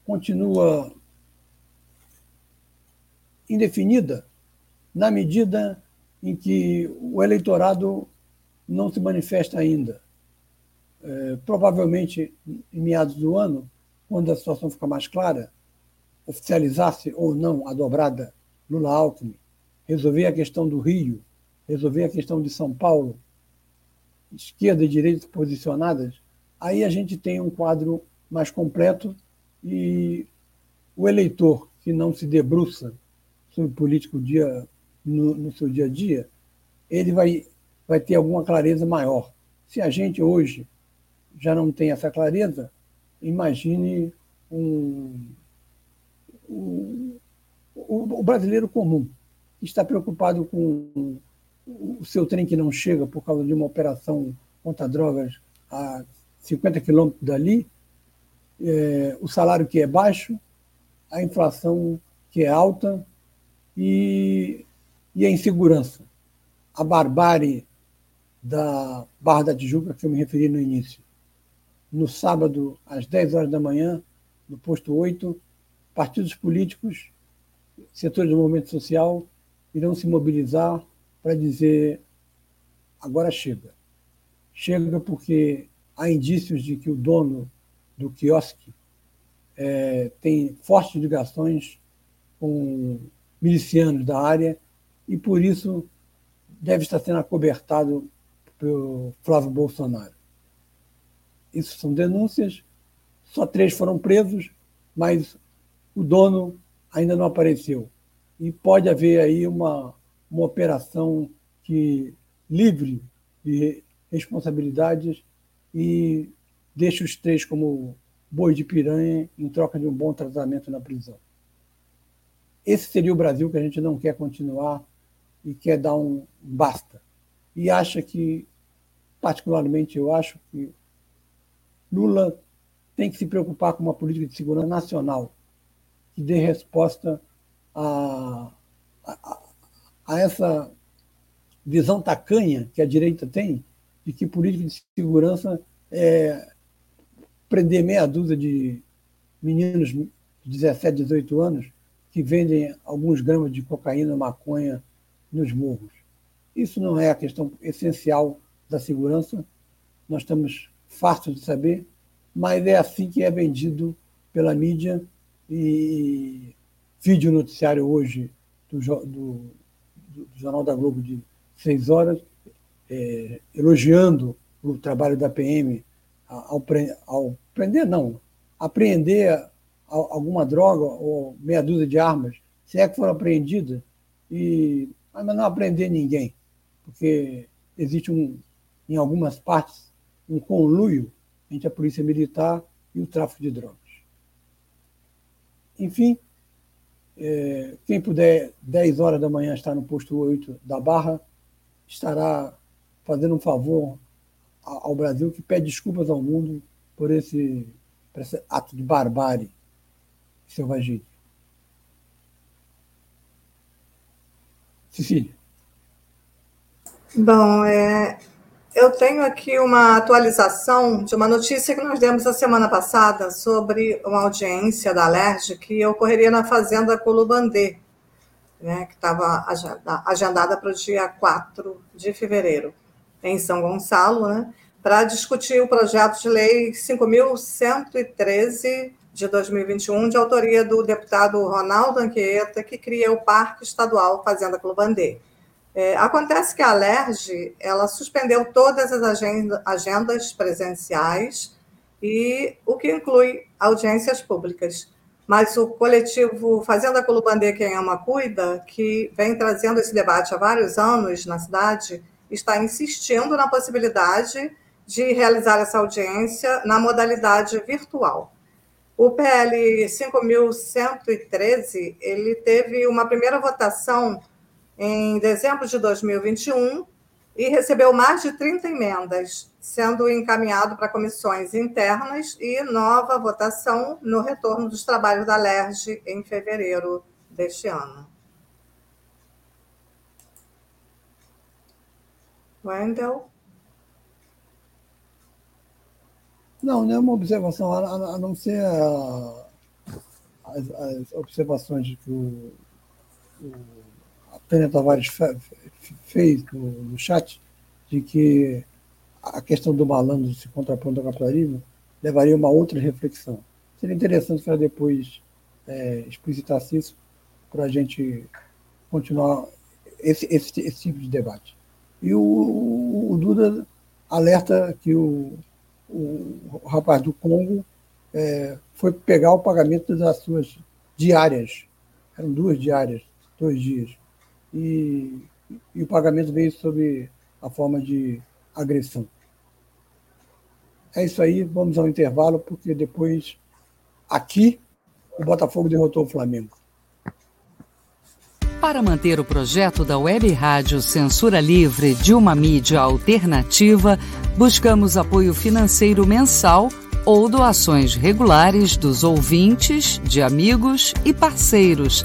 continua indefinida na medida em que o eleitorado não se manifesta ainda. É, provavelmente, em meados do ano, quando a situação ficar mais clara, oficializar-se ou não a dobrada Lula-Alckmin, resolver a questão do Rio, resolver a questão de São Paulo, esquerda e direita posicionadas, aí a gente tem um quadro mais completo e o eleitor que não se debruça sobre político dia, no, no seu dia a dia, ele vai, vai ter alguma clareza maior. Se a gente hoje já não tem essa clareza, imagine um, um, o, o brasileiro comum, que está preocupado com o seu trem que não chega por causa de uma operação contra drogas a 50 quilômetros dali, é, o salário que é baixo, a inflação que é alta e, e a insegurança, a barbárie da Barra da Tijuca que eu me referi no início. No sábado, às 10 horas da manhã, no posto 8, partidos políticos, setores do movimento social irão se mobilizar para dizer agora chega. Chega porque há indícios de que o dono do quiosque é, tem fortes ligações com milicianos da área e, por isso, deve estar sendo acobertado pelo Flávio Bolsonaro. Isso são denúncias, só três foram presos, mas o dono ainda não apareceu. E pode haver aí uma, uma operação que livre de responsabilidades e deixe os três como boi de piranha em troca de um bom tratamento na prisão. Esse seria o Brasil que a gente não quer continuar e quer dar um basta. E acha que, particularmente, eu acho que Lula tem que se preocupar com uma política de segurança nacional que dê resposta a, a, a essa visão tacanha que a direita tem de que política de segurança é prender meia dúzia de meninos de 17, 18 anos que vendem alguns gramas de cocaína, maconha nos morros. Isso não é a questão essencial da segurança, nós estamos fartos de saber, mas é assim que é vendido pela mídia e vídeo noticiário hoje do, do, do Jornal da Globo de seis horas, é, elogiando o trabalho da PM ao, ao prender, não, apreender alguma droga ou meia dúzia de armas, se é que for apreendida, e, mas não apreender ninguém, porque existe um, em algumas partes um conluio entre a polícia militar e o tráfico de drogas. Enfim, é, quem puder, 10 horas da manhã, estar no posto 8 da Barra, estará fazendo um favor ao Brasil que pede desculpas ao mundo por esse, por esse ato de barbárie selvageria. Cecília. Bom, é, eu tenho aqui uma atualização de uma notícia que nós demos a semana passada sobre uma audiência da Alerj que ocorreria na Fazenda Colubandê, né, que estava agendada para o dia 4 de fevereiro, em São Gonçalo, né, para discutir o projeto de lei 5.113 de 2021, de autoria do deputado Ronaldo Anchieta, que cria o Parque Estadual Fazenda Clubandê. É, acontece que a Alerj ela suspendeu todas as agendas presenciais e o que inclui audiências públicas. Mas o coletivo Fazenda Colubandê Quem Ama Cuida, que vem trazendo esse debate há vários anos na cidade, está insistindo na possibilidade de realizar essa audiência na modalidade virtual. O PL 5.113 ele teve uma primeira votação em dezembro de 2021 e recebeu mais de 30 emendas, sendo encaminhado para comissões internas e nova votação no retorno dos trabalhos da LERJ em fevereiro deste ano. Wendel? Não, não é uma observação, a não ser a, as, as, observações que o, o Tânia Tavares fez no, chat, de que a questão do malandro se contrapondo ao capitalismo levaria a uma outra reflexão. Seria interessante que ela depois é, explicitasse isso para a gente continuar esse, esse, esse, tipo de debate. E o, o, o Duda alerta que o, o rapaz do Congo é, foi pegar o pagamento das suas diárias. Eram duas diárias, dois dias. E, e o pagamento veio sob a forma de agressão. É isso aí, vamos ao intervalo, porque depois, aqui, o Botafogo derrotou o Flamengo. Para manter o projeto da Web Rádio Censura Livre de uma mídia alternativa, buscamos apoio financeiro mensal ou doações regulares dos ouvintes, de amigos e parceiros,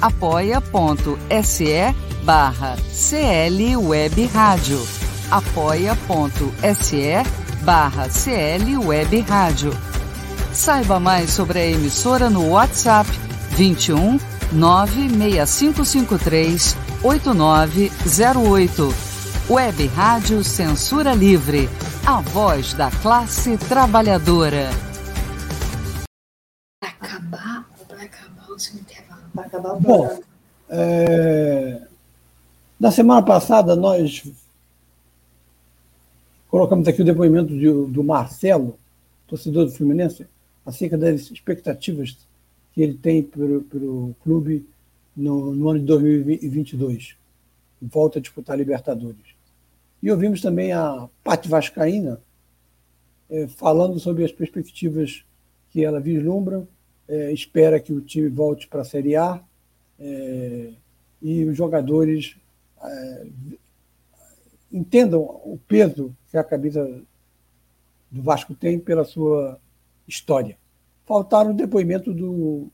apoia.se barra CL Web Rádio. apoia.se barra CL Web Rádio. Saiba mais sobre a emissora no WhatsApp 21 96553 8908. Web Rádio Censura Livre a voz da classe trabalhadora. Vai acabar, vai acabar o intervalo, vai acabar o Bom, é... na semana passada nós colocamos aqui o depoimento de, do Marcelo, torcedor do Fluminense, acerca das expectativas que ele tem para o clube no, no ano de 2022, volta a disputar a Libertadores. E ouvimos também a Pati Vascaína é, falando sobre as perspectivas que ela vislumbra, é, espera que o time volte para a Série A é, e os jogadores é, entendam o peso que a camisa do Vasco tem pela sua história. Faltaram o depoimento do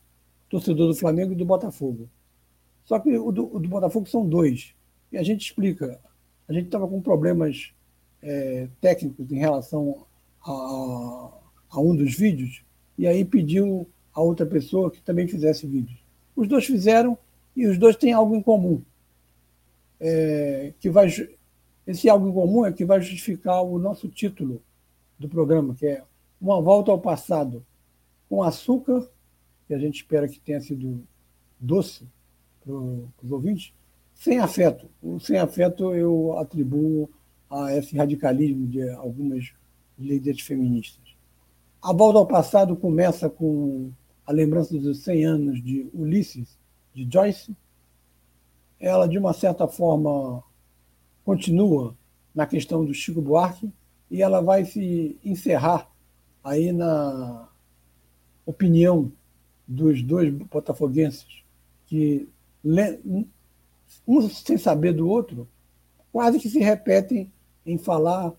torcedor do Flamengo e do Botafogo. Só que o do, o do Botafogo são dois. E a gente explica a gente estava com problemas é, técnicos em relação a, a, um dos vídeos, e aí pediu a outra pessoa que também fizesse vídeos. Os dois fizeram e os dois têm algo em comum. É, que vai, esse algo em comum é que vai justificar o nosso título do programa, que é Uma Volta ao Passado, com açúcar, que a gente espera que tenha sido doce para os ouvintes, sem afeto. O sem afeto eu atribuo a esse radicalismo de algumas líderes feministas. A volta ao passado começa com a lembrança dos 100 anos de Ulisses, de Joyce. Ela, de uma certa forma, continua na questão do Chico Buarque e ela vai se encerrar aí na opinião dos dois botafoguenses que um sem saber do outro, quase que se repetem em falar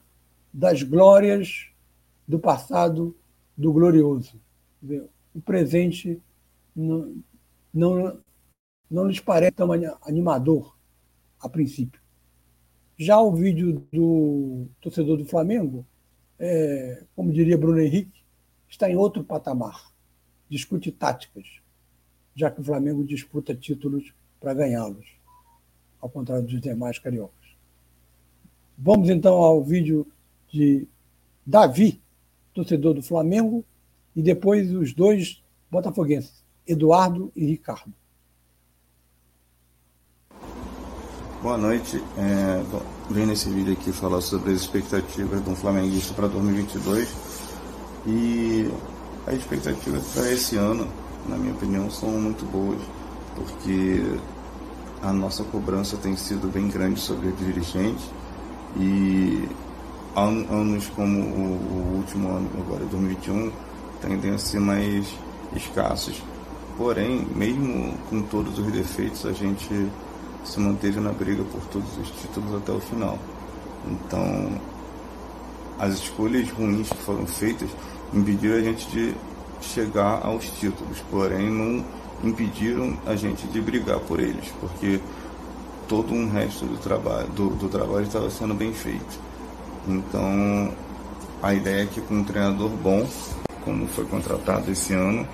das glórias do passado, do glorioso. O presente não, não, não lhes parece tão animador a princípio. Já o vídeo do torcedor do Flamengo, é, como diria Bruno Henrique, está em outro patamar. Discute táticas, já que o Flamengo disputa títulos para ganhá-los ao contrário dos demais cariocas. Vamos então ao vídeo de Davi, torcedor do Flamengo, e depois os dois botafoguenses, Eduardo e Ricardo. Boa noite. É, vim nesse vídeo aqui falar sobre as expectativas do flamenguista para 2022. E as expectativas para esse ano, na minha opinião, são muito boas, porque a nossa cobrança tem sido bem grande sobre os dirigentes e anos como o, o último ano, agora 2021, tendem a ser mais escassos. Porém, mesmo com todos os defeitos, a gente se manteve na briga por todos os títulos até o final. Então, as escolhas ruins que foram feitas impediram a gente de chegar aos títulos, porém não impediram a gente de brigar por eles, porque todo um resto do trabalho do, do trabalho estava sendo bem feito. Então a ideia é que com um treinador bom, como foi contratado esse ano,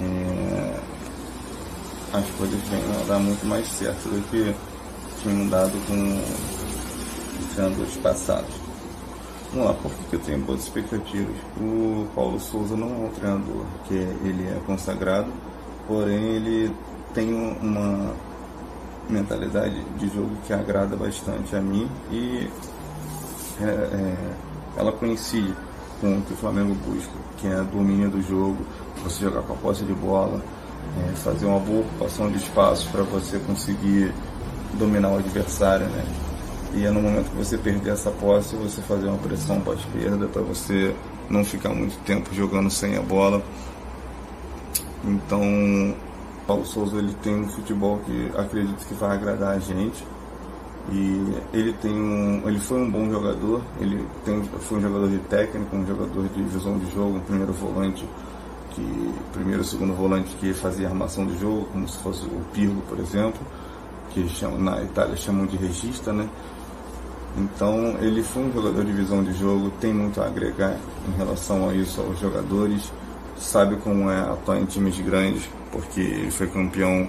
é, as coisas a dar muito mais certo do que tinham dado com os treinadores passados. Vamos lá, por que eu tenho boas expectativas? O Paulo Souza não é um treinador que ele é consagrado, porém ele tem uma mentalidade de jogo que agrada bastante a mim e é, é, ela coincide com o que o Flamengo busca, que é domínio do jogo, você jogar com a posse de bola, é, fazer uma boa ocupação de espaços para você conseguir dominar o adversário, né? E é no momento que você perder essa posse, você fazer uma pressão pós-perda para você não ficar muito tempo jogando sem a bola então, Paulo Souza ele tem um futebol que acredito que vai agradar a gente. E ele tem um, ele foi um bom jogador, ele tem, foi um jogador de técnica, um jogador de visão de jogo, um primeiro volante que primeiro segundo volante que fazia armação de jogo, como se fosse o Pirlo, por exemplo, que na Itália chamam de regista, né? Então ele foi um jogador de visão de jogo, tem muito a agregar em relação a isso aos jogadores sabe como é atuar em times grandes, porque ele foi campeão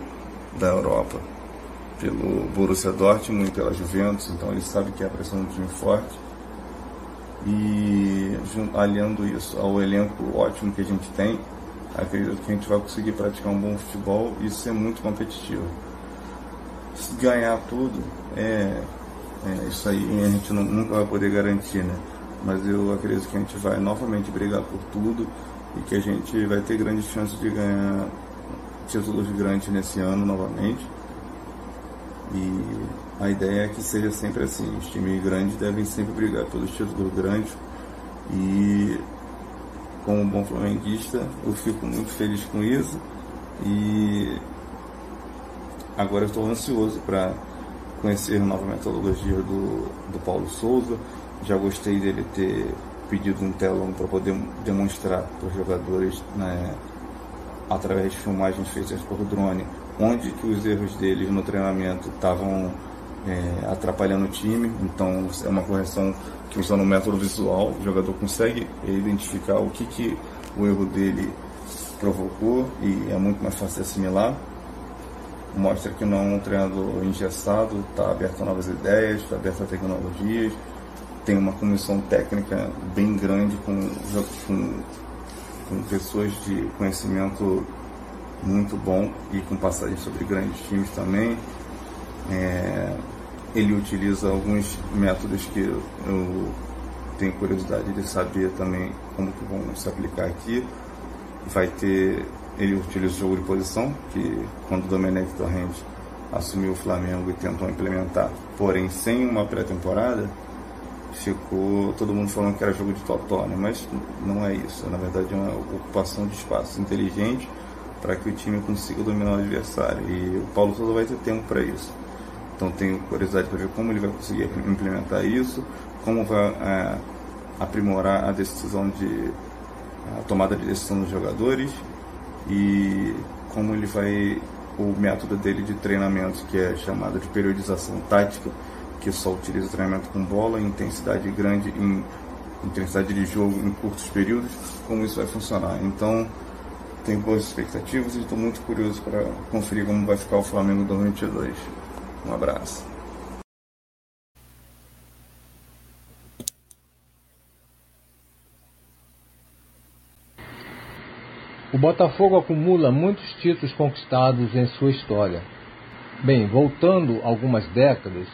da Europa pelo Borussia Dortmund e pela Juventus, então ele sabe que é a pressão de um time forte. E aliando isso ao elenco ótimo que a gente tem, acredito que a gente vai conseguir praticar um bom futebol e ser muito competitivo. Se ganhar tudo, é, é isso aí a gente não, nunca vai poder garantir, né? Mas eu acredito que a gente vai novamente brigar por tudo e que a gente vai ter grandes chances de ganhar títulos grandes nesse ano novamente. E a ideia é que seja sempre assim, os times grandes devem sempre brigar pelos títulos grandes e como bom flamenguista eu fico muito feliz com isso e agora estou ansioso para conhecer nova metodologia do, do Paulo Souza. Já gostei dele ter pedido um telão para poder demonstrar para os jogadores né, através de filmagens feitas por drone onde que os erros deles no treinamento estavam é, atrapalhando o time. Então é uma correção que usando o método visual, o jogador consegue identificar o que, que o erro dele provocou e é muito mais fácil assimilar. Mostra que não é um treinador engessado, está aberto a novas ideias, está aberto a tecnologias, tem uma comissão técnica bem grande com, com, com pessoas de conhecimento muito bom e com passagem sobre grandes times também. É, ele utiliza alguns métodos que eu, tenho curiosidade de saber também como que vão se aplicar aqui. Vai ter, ele utiliza o jogo de posição, que quando o Domenech Torrente assumiu o Flamengo e tentou implementar, porém sem uma pré-temporada, ficou todo mundo falando que era jogo de totó, né? mas não é isso. Na verdade é uma ocupação de espaço inteligente para que o time consiga dominar o adversário. E o Paulo Souza vai ter tempo para isso. Então tenho curiosidade para ver como ele vai conseguir implementar isso, como vai é, aprimorar a decisão de a tomada de decisão dos jogadores e como ele vai o método dele de treinamento que é chamado de periodização tática, que só utiliza o treinamento com bola, intensidade grande em intensidade de jogo em curtos períodos, como isso vai funcionar. Então tenho boas expectativas e estou muito curioso para conferir como vai ficar o Flamengo 2022. Um abraço. O Botafogo acumula muitos títulos conquistados em sua história. Bem, voltando algumas décadas,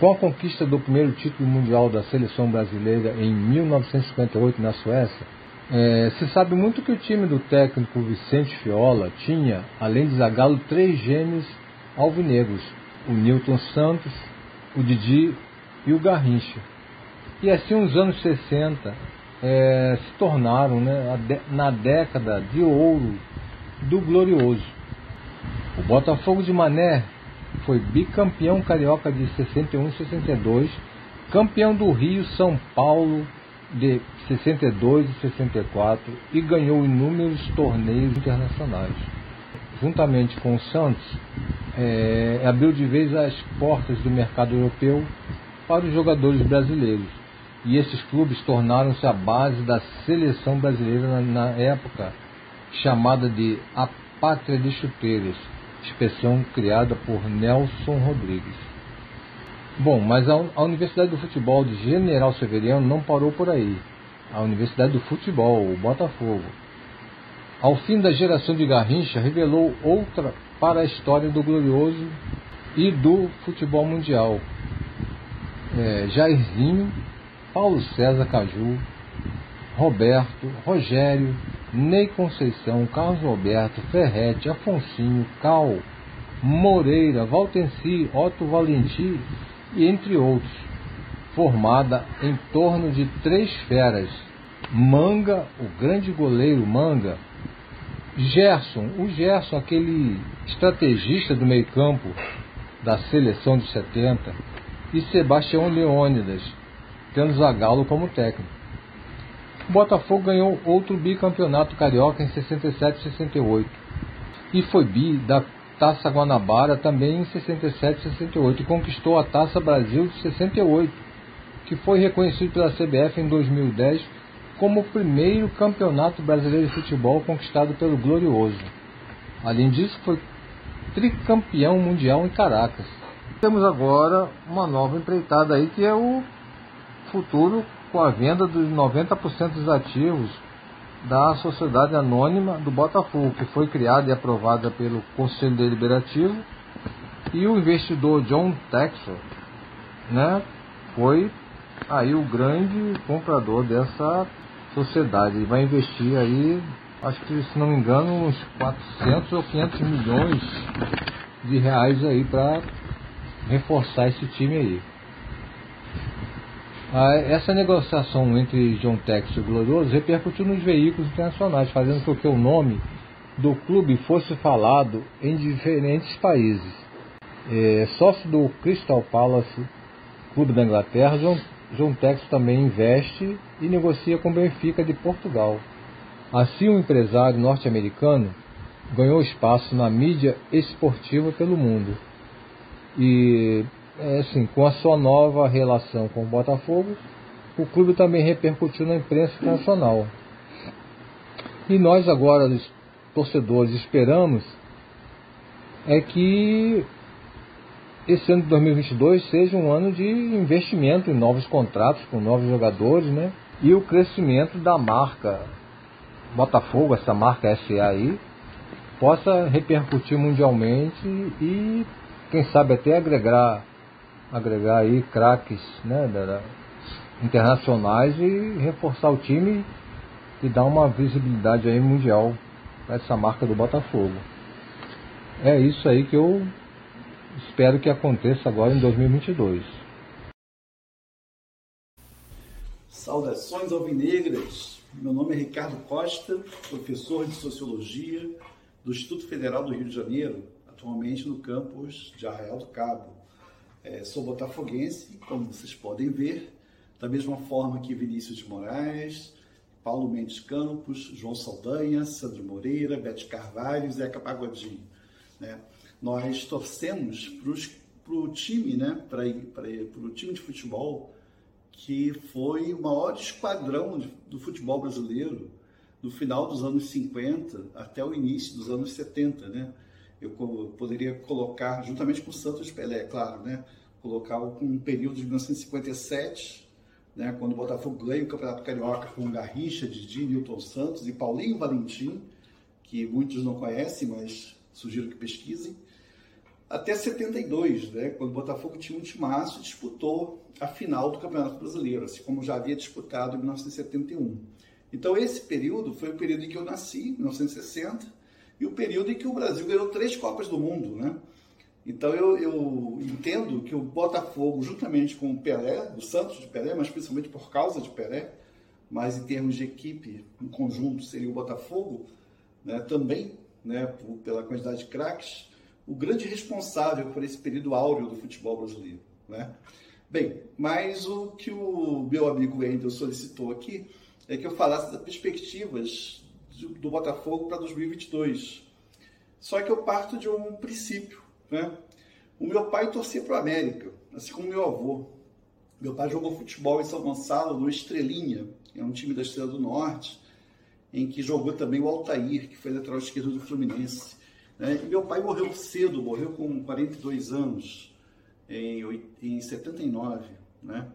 com a conquista do primeiro título mundial da seleção brasileira em 1958 na Suécia, é, se sabe muito que o time do técnico Vicente Fiola tinha, além de Zagallo, três gêmeos alvinegros, o Newton Santos, o Didi e o Garrincha. E assim os anos 60 é, se tornaram né, na década de ouro do glorioso. O Botafogo de Mané foi bicampeão carioca de 61 e 62, campeão do Rio, São Paulo de 62 e 64 e ganhou inúmeros torneios internacionais. Juntamente com o Santos, é, abriu de vez as portas do mercado europeu para os jogadores brasileiros. E esses clubes tornaram-se a base da seleção brasileira na, na época chamada de a pátria de chuteiras, expressão criada por Nelson Rodrigues. Bom, mas a, a Universidade do Futebol de General Severiano não parou por aí. A Universidade do Futebol, o Botafogo, ao fim da geração de Garrincha, revelou outra para a história do glorioso e do futebol mundial. É, Jairzinho, Paulo César Caju, Roberto, Rogério, Ney Conceição, Carlos Roberto, Ferrete, Afonsinho, Cal, Moreira, Valtenci, Otto Valentim e entre outros, formada em torno de três feras: Manga, o grande goleiro Manga, Gerson, o Gerson, aquele estrategista do meio-campo da seleção de 70, e Sebastião Leônidas, tendo Zagallo como técnico. O Botafogo ganhou outro bicampeonato carioca em 67 e 68 e foi bi da Taça Guanabara também em 67 e 68 e conquistou a Taça Brasil de 68, que foi reconhecido pela CBF em 2010 como o primeiro campeonato brasileiro de futebol conquistado pelo Glorioso. Além disso, foi tricampeão mundial em Caracas. Temos agora uma nova empreitada aí que é o futuro com a venda dos 90% dos ativos da Sociedade Anônima do Botafogo, que foi criada e aprovada pelo Conselho Deliberativo, e o investidor John Texor, né, foi aí o grande comprador dessa sociedade. Ele vai investir aí, acho que se não me engano, uns 400 ou 500 milhões de reais aí para reforçar esse time aí. Ah, essa negociação entre John Tex e o Glorioso repercutiu nos veículos internacionais, fazendo com que o nome do clube fosse falado em diferentes países. É, sócio do Crystal Palace, clube da Inglaterra, John, John também investe e negocia com o Benfica de Portugal. Assim, o empresário norte-americano ganhou espaço na mídia esportiva pelo mundo. E é, assim, com a sua nova relação com o Botafogo, o clube também repercutiu na imprensa internacional. E nós agora, os torcedores, esperamos é que esse ano de 2022 seja um ano de investimento em novos contratos com novos jogadores, né? E o crescimento da marca Botafogo, essa marca SA aí, possa repercutir mundialmente e quem sabe até agregar agregar aí craques né, internacionais e reforçar o time e dar uma visibilidade aí mundial para essa marca do Botafogo. É isso aí que eu espero que aconteça agora em 2022. Saudações alvinegras. Meu nome é Ricardo Costa, professor de Sociologia do Instituto Federal do Rio de Janeiro, atualmente no campus de Arraial do Cabo. É, sou botafoguense, como vocês podem ver, da mesma forma que Vinícius de Moraes, Paulo Mendes Campos, João Saldanha, Sandro Moreira, Bete Carvalho Zeca Pagodinho. Né? Nós torcemos para o time, né? para o time de futebol que foi o maior esquadrão do futebol brasileiro no final dos anos 50 até o início dos anos 70, né? Eu poderia colocar, juntamente com o Santos Pelé, claro, né? colocar um período de 1957, né? quando o Botafogo ganha o Campeonato Carioca com Garrincha, Didi, Newton Santos e Paulinho Valentim, que muitos não conhecem, mas sugiro que pesquisem, até 72, né? quando o Botafogo tinha um timaço e disputou a final do Campeonato Brasileiro, assim como já havia disputado em 1971. Então esse período foi o período em que eu nasci, 1960, e o período em que o Brasil ganhou três Copas do Mundo, né? Então eu, eu, entendo que o Botafogo, juntamente com o Pelé, o Santos de Pelé, mas principalmente por causa de Pelé, mas em termos de equipe, em conjunto seria o Botafogo, né, também, né, por, pela quantidade de craques, o grande responsável por esse período áureo do futebol brasileiro. Né? Bem, mas o que o meu amigo Wendel solicitou aqui é que eu falasse das perspectivas do Botafogo para 2022. Só que eu parto de um princípio. Né? O meu pai torcia para o América, assim como meu avô. Meu pai jogou futebol em São Gonçalo, no Estrelinha, é um time da Estrela do Norte, em que jogou também o Altair, que foi lateral esquerdo do Fluminense. Né? E meu pai morreu cedo, morreu com 42 anos, em, em 79. Né?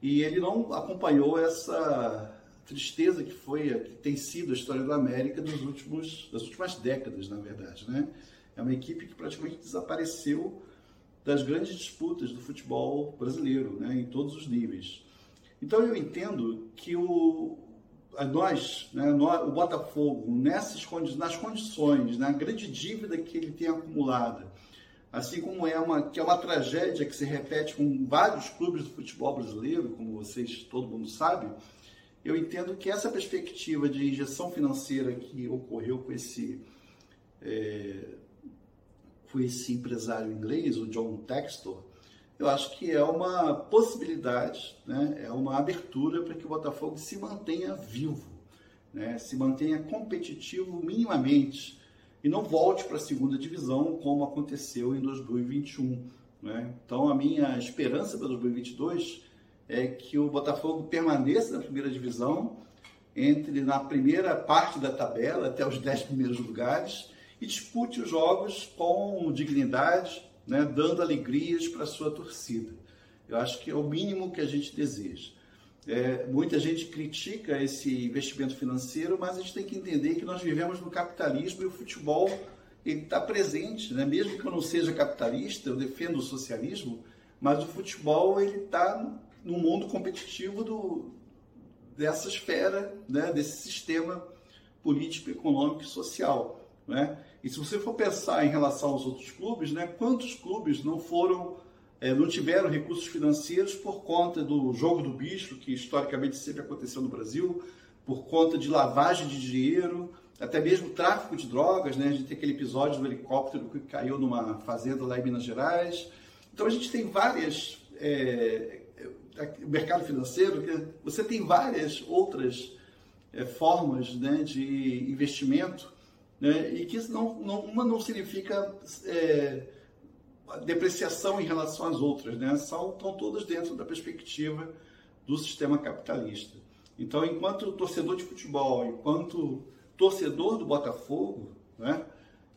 E ele não acompanhou essa tristeza que foi, que tem sido a história do América últimos, das últimas décadas, na verdade, né? É uma equipe que praticamente desapareceu das grandes disputas do futebol brasileiro, né, em todos os níveis. Então eu entendo que o, nós, né, o Botafogo, nessas condi nas condições, na grande dívida que ele tem acumulada, assim como é uma que é uma tragédia que se repete com vários clubes do futebol brasileiro, como vocês todo mundo sabe, eu entendo que essa perspectiva de injeção financeira que ocorreu com esse, é, com esse empresário inglês, o John Textor, eu acho que é uma possibilidade, né? é uma abertura para que o Botafogo se mantenha vivo, né? se mantenha competitivo minimamente e não volte para a segunda divisão como aconteceu em 2021. Né? Então, a minha esperança para 2022 é que o Botafogo permaneça na primeira divisão, entre na primeira parte da tabela, até os dez primeiros lugares, e dispute os jogos com dignidade, né, dando alegrias para a sua torcida. Eu acho que é o mínimo que a gente deseja. É, muita gente critica esse investimento financeiro, mas a gente tem que entender que nós vivemos no capitalismo e o futebol ele está presente, né? mesmo que eu não seja capitalista, eu defendo o socialismo, mas o futebol ele está no mundo competitivo do, dessa esfera, né? desse sistema político, econômico e social. Né? E se você for pensar em relação aos outros clubes, né? quantos clubes não foram, é, não tiveram recursos financeiros por conta do jogo do bicho, que historicamente sempre aconteceu no Brasil, por conta de lavagem de dinheiro, até mesmo tráfico de drogas, né? A gente tem aquele episódio do helicóptero que caiu numa fazenda lá em Minas Gerais. Então a gente tem várias. É, mercado financeiro, você tem várias outras é, formas né, de investimento né, e que não, não, uma não significa é, depreciação em relação às outras, né, são, estão todas dentro da perspectiva do sistema capitalista. Então, enquanto torcedor de futebol, enquanto torcedor do Botafogo, né,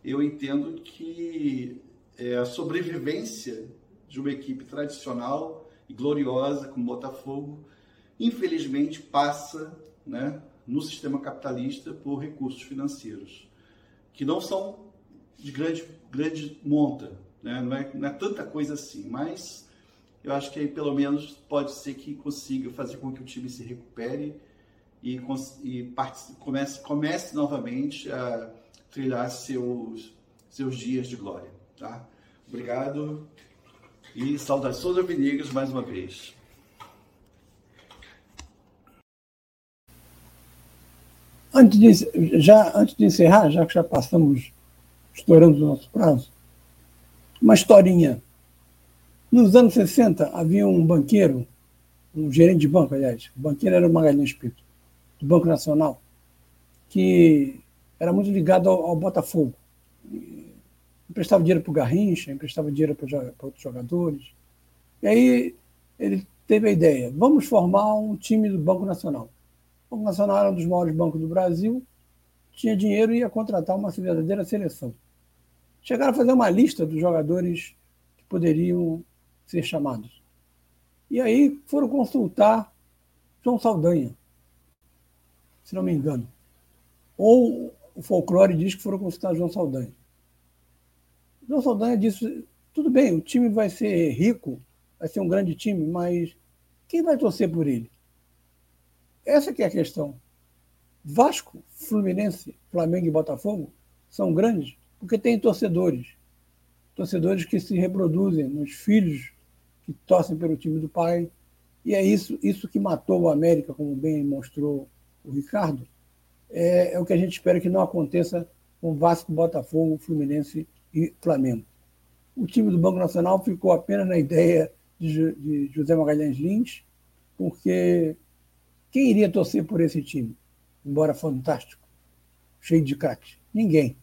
eu entendo que é, a sobrevivência de uma equipe tradicional e gloriosa como o Botafogo, infelizmente passa né, no sistema capitalista por recursos financeiros, que não são de grande, grande monta, né? não, é, não é tanta coisa assim, mas eu acho que aí pelo menos pode ser que consiga fazer com que o time se recupere e, e comece, comece novamente a trilhar seus, seus dias de glória. Tá? Obrigado e saudações alvinegras mais uma vez. Antes de, já, antes de encerrar, já que já passamos, estourando o nosso prazo, uma historinha. Nos anos 60, havia um banqueiro, um gerente de banco, aliás, o banqueiro era o Magalhães Pinto, do Banco Nacional, que era muito ligado ao, ao Botafogo. Emprestava dinheiro para o Garrincha, emprestava dinheiro para outros jogadores. E aí ele teve a ideia: vamos formar um time do Banco Nacional. O Banco Nacional era um dos maiores bancos do Brasil, tinha dinheiro e ia contratar uma verdadeira seleção. Chegaram a fazer uma lista dos jogadores que poderiam ser chamados. E aí foram consultar João Saldanha, se não me engano. Ou o folclore diz que foram consultar João Saldanha. João Saldanha disse: tudo bem, o time vai ser rico, vai ser um grande time, mas quem vai torcer por ele? Essa que é a questão. Vasco, Fluminense, Flamengo e Botafogo são grandes porque têm torcedores. Torcedores que se reproduzem nos filhos que torcem pelo time do pai. E é isso, isso que matou o América, como bem mostrou o Ricardo. É, é o que a gente espera que não aconteça com Vasco, Botafogo, Fluminense e Flamengo. O time do Banco Nacional ficou apenas na ideia de, de José Magalhães Lins, porque quem iria torcer por esse time? Embora fantástico, cheio de craques. Ninguém.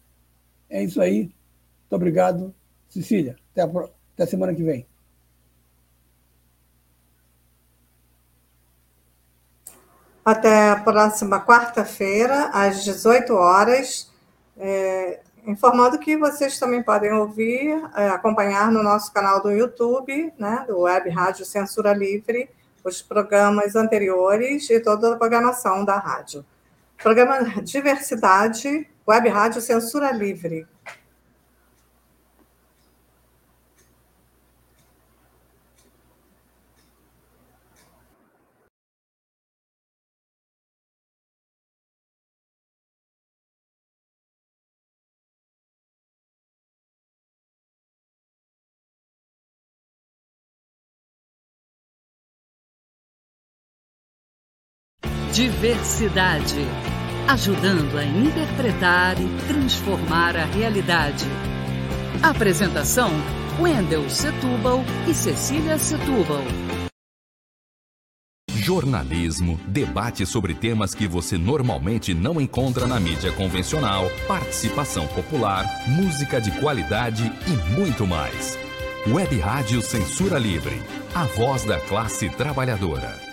É isso aí. Muito obrigado. Cecília, até a, até semana que vem. Até a próxima quarta-feira, às 18 horas. É, informando que vocês também podem ouvir, é, acompanhar no nosso canal do YouTube, né, do Web Rádio Censura Livre, os programas anteriores e toda a programação da rádio. Programa Diversidade, Web Rádio Censura Livre. Diversidade. Ajudando a interpretar e transformar a realidade. Apresentação: Wendel Setúbal e Cecília Setúbal. Jornalismo, debate sobre temas que você normalmente não encontra na mídia convencional, participação popular, música de qualidade e muito mais. Web Rádio Censura Livre, a voz da classe trabalhadora.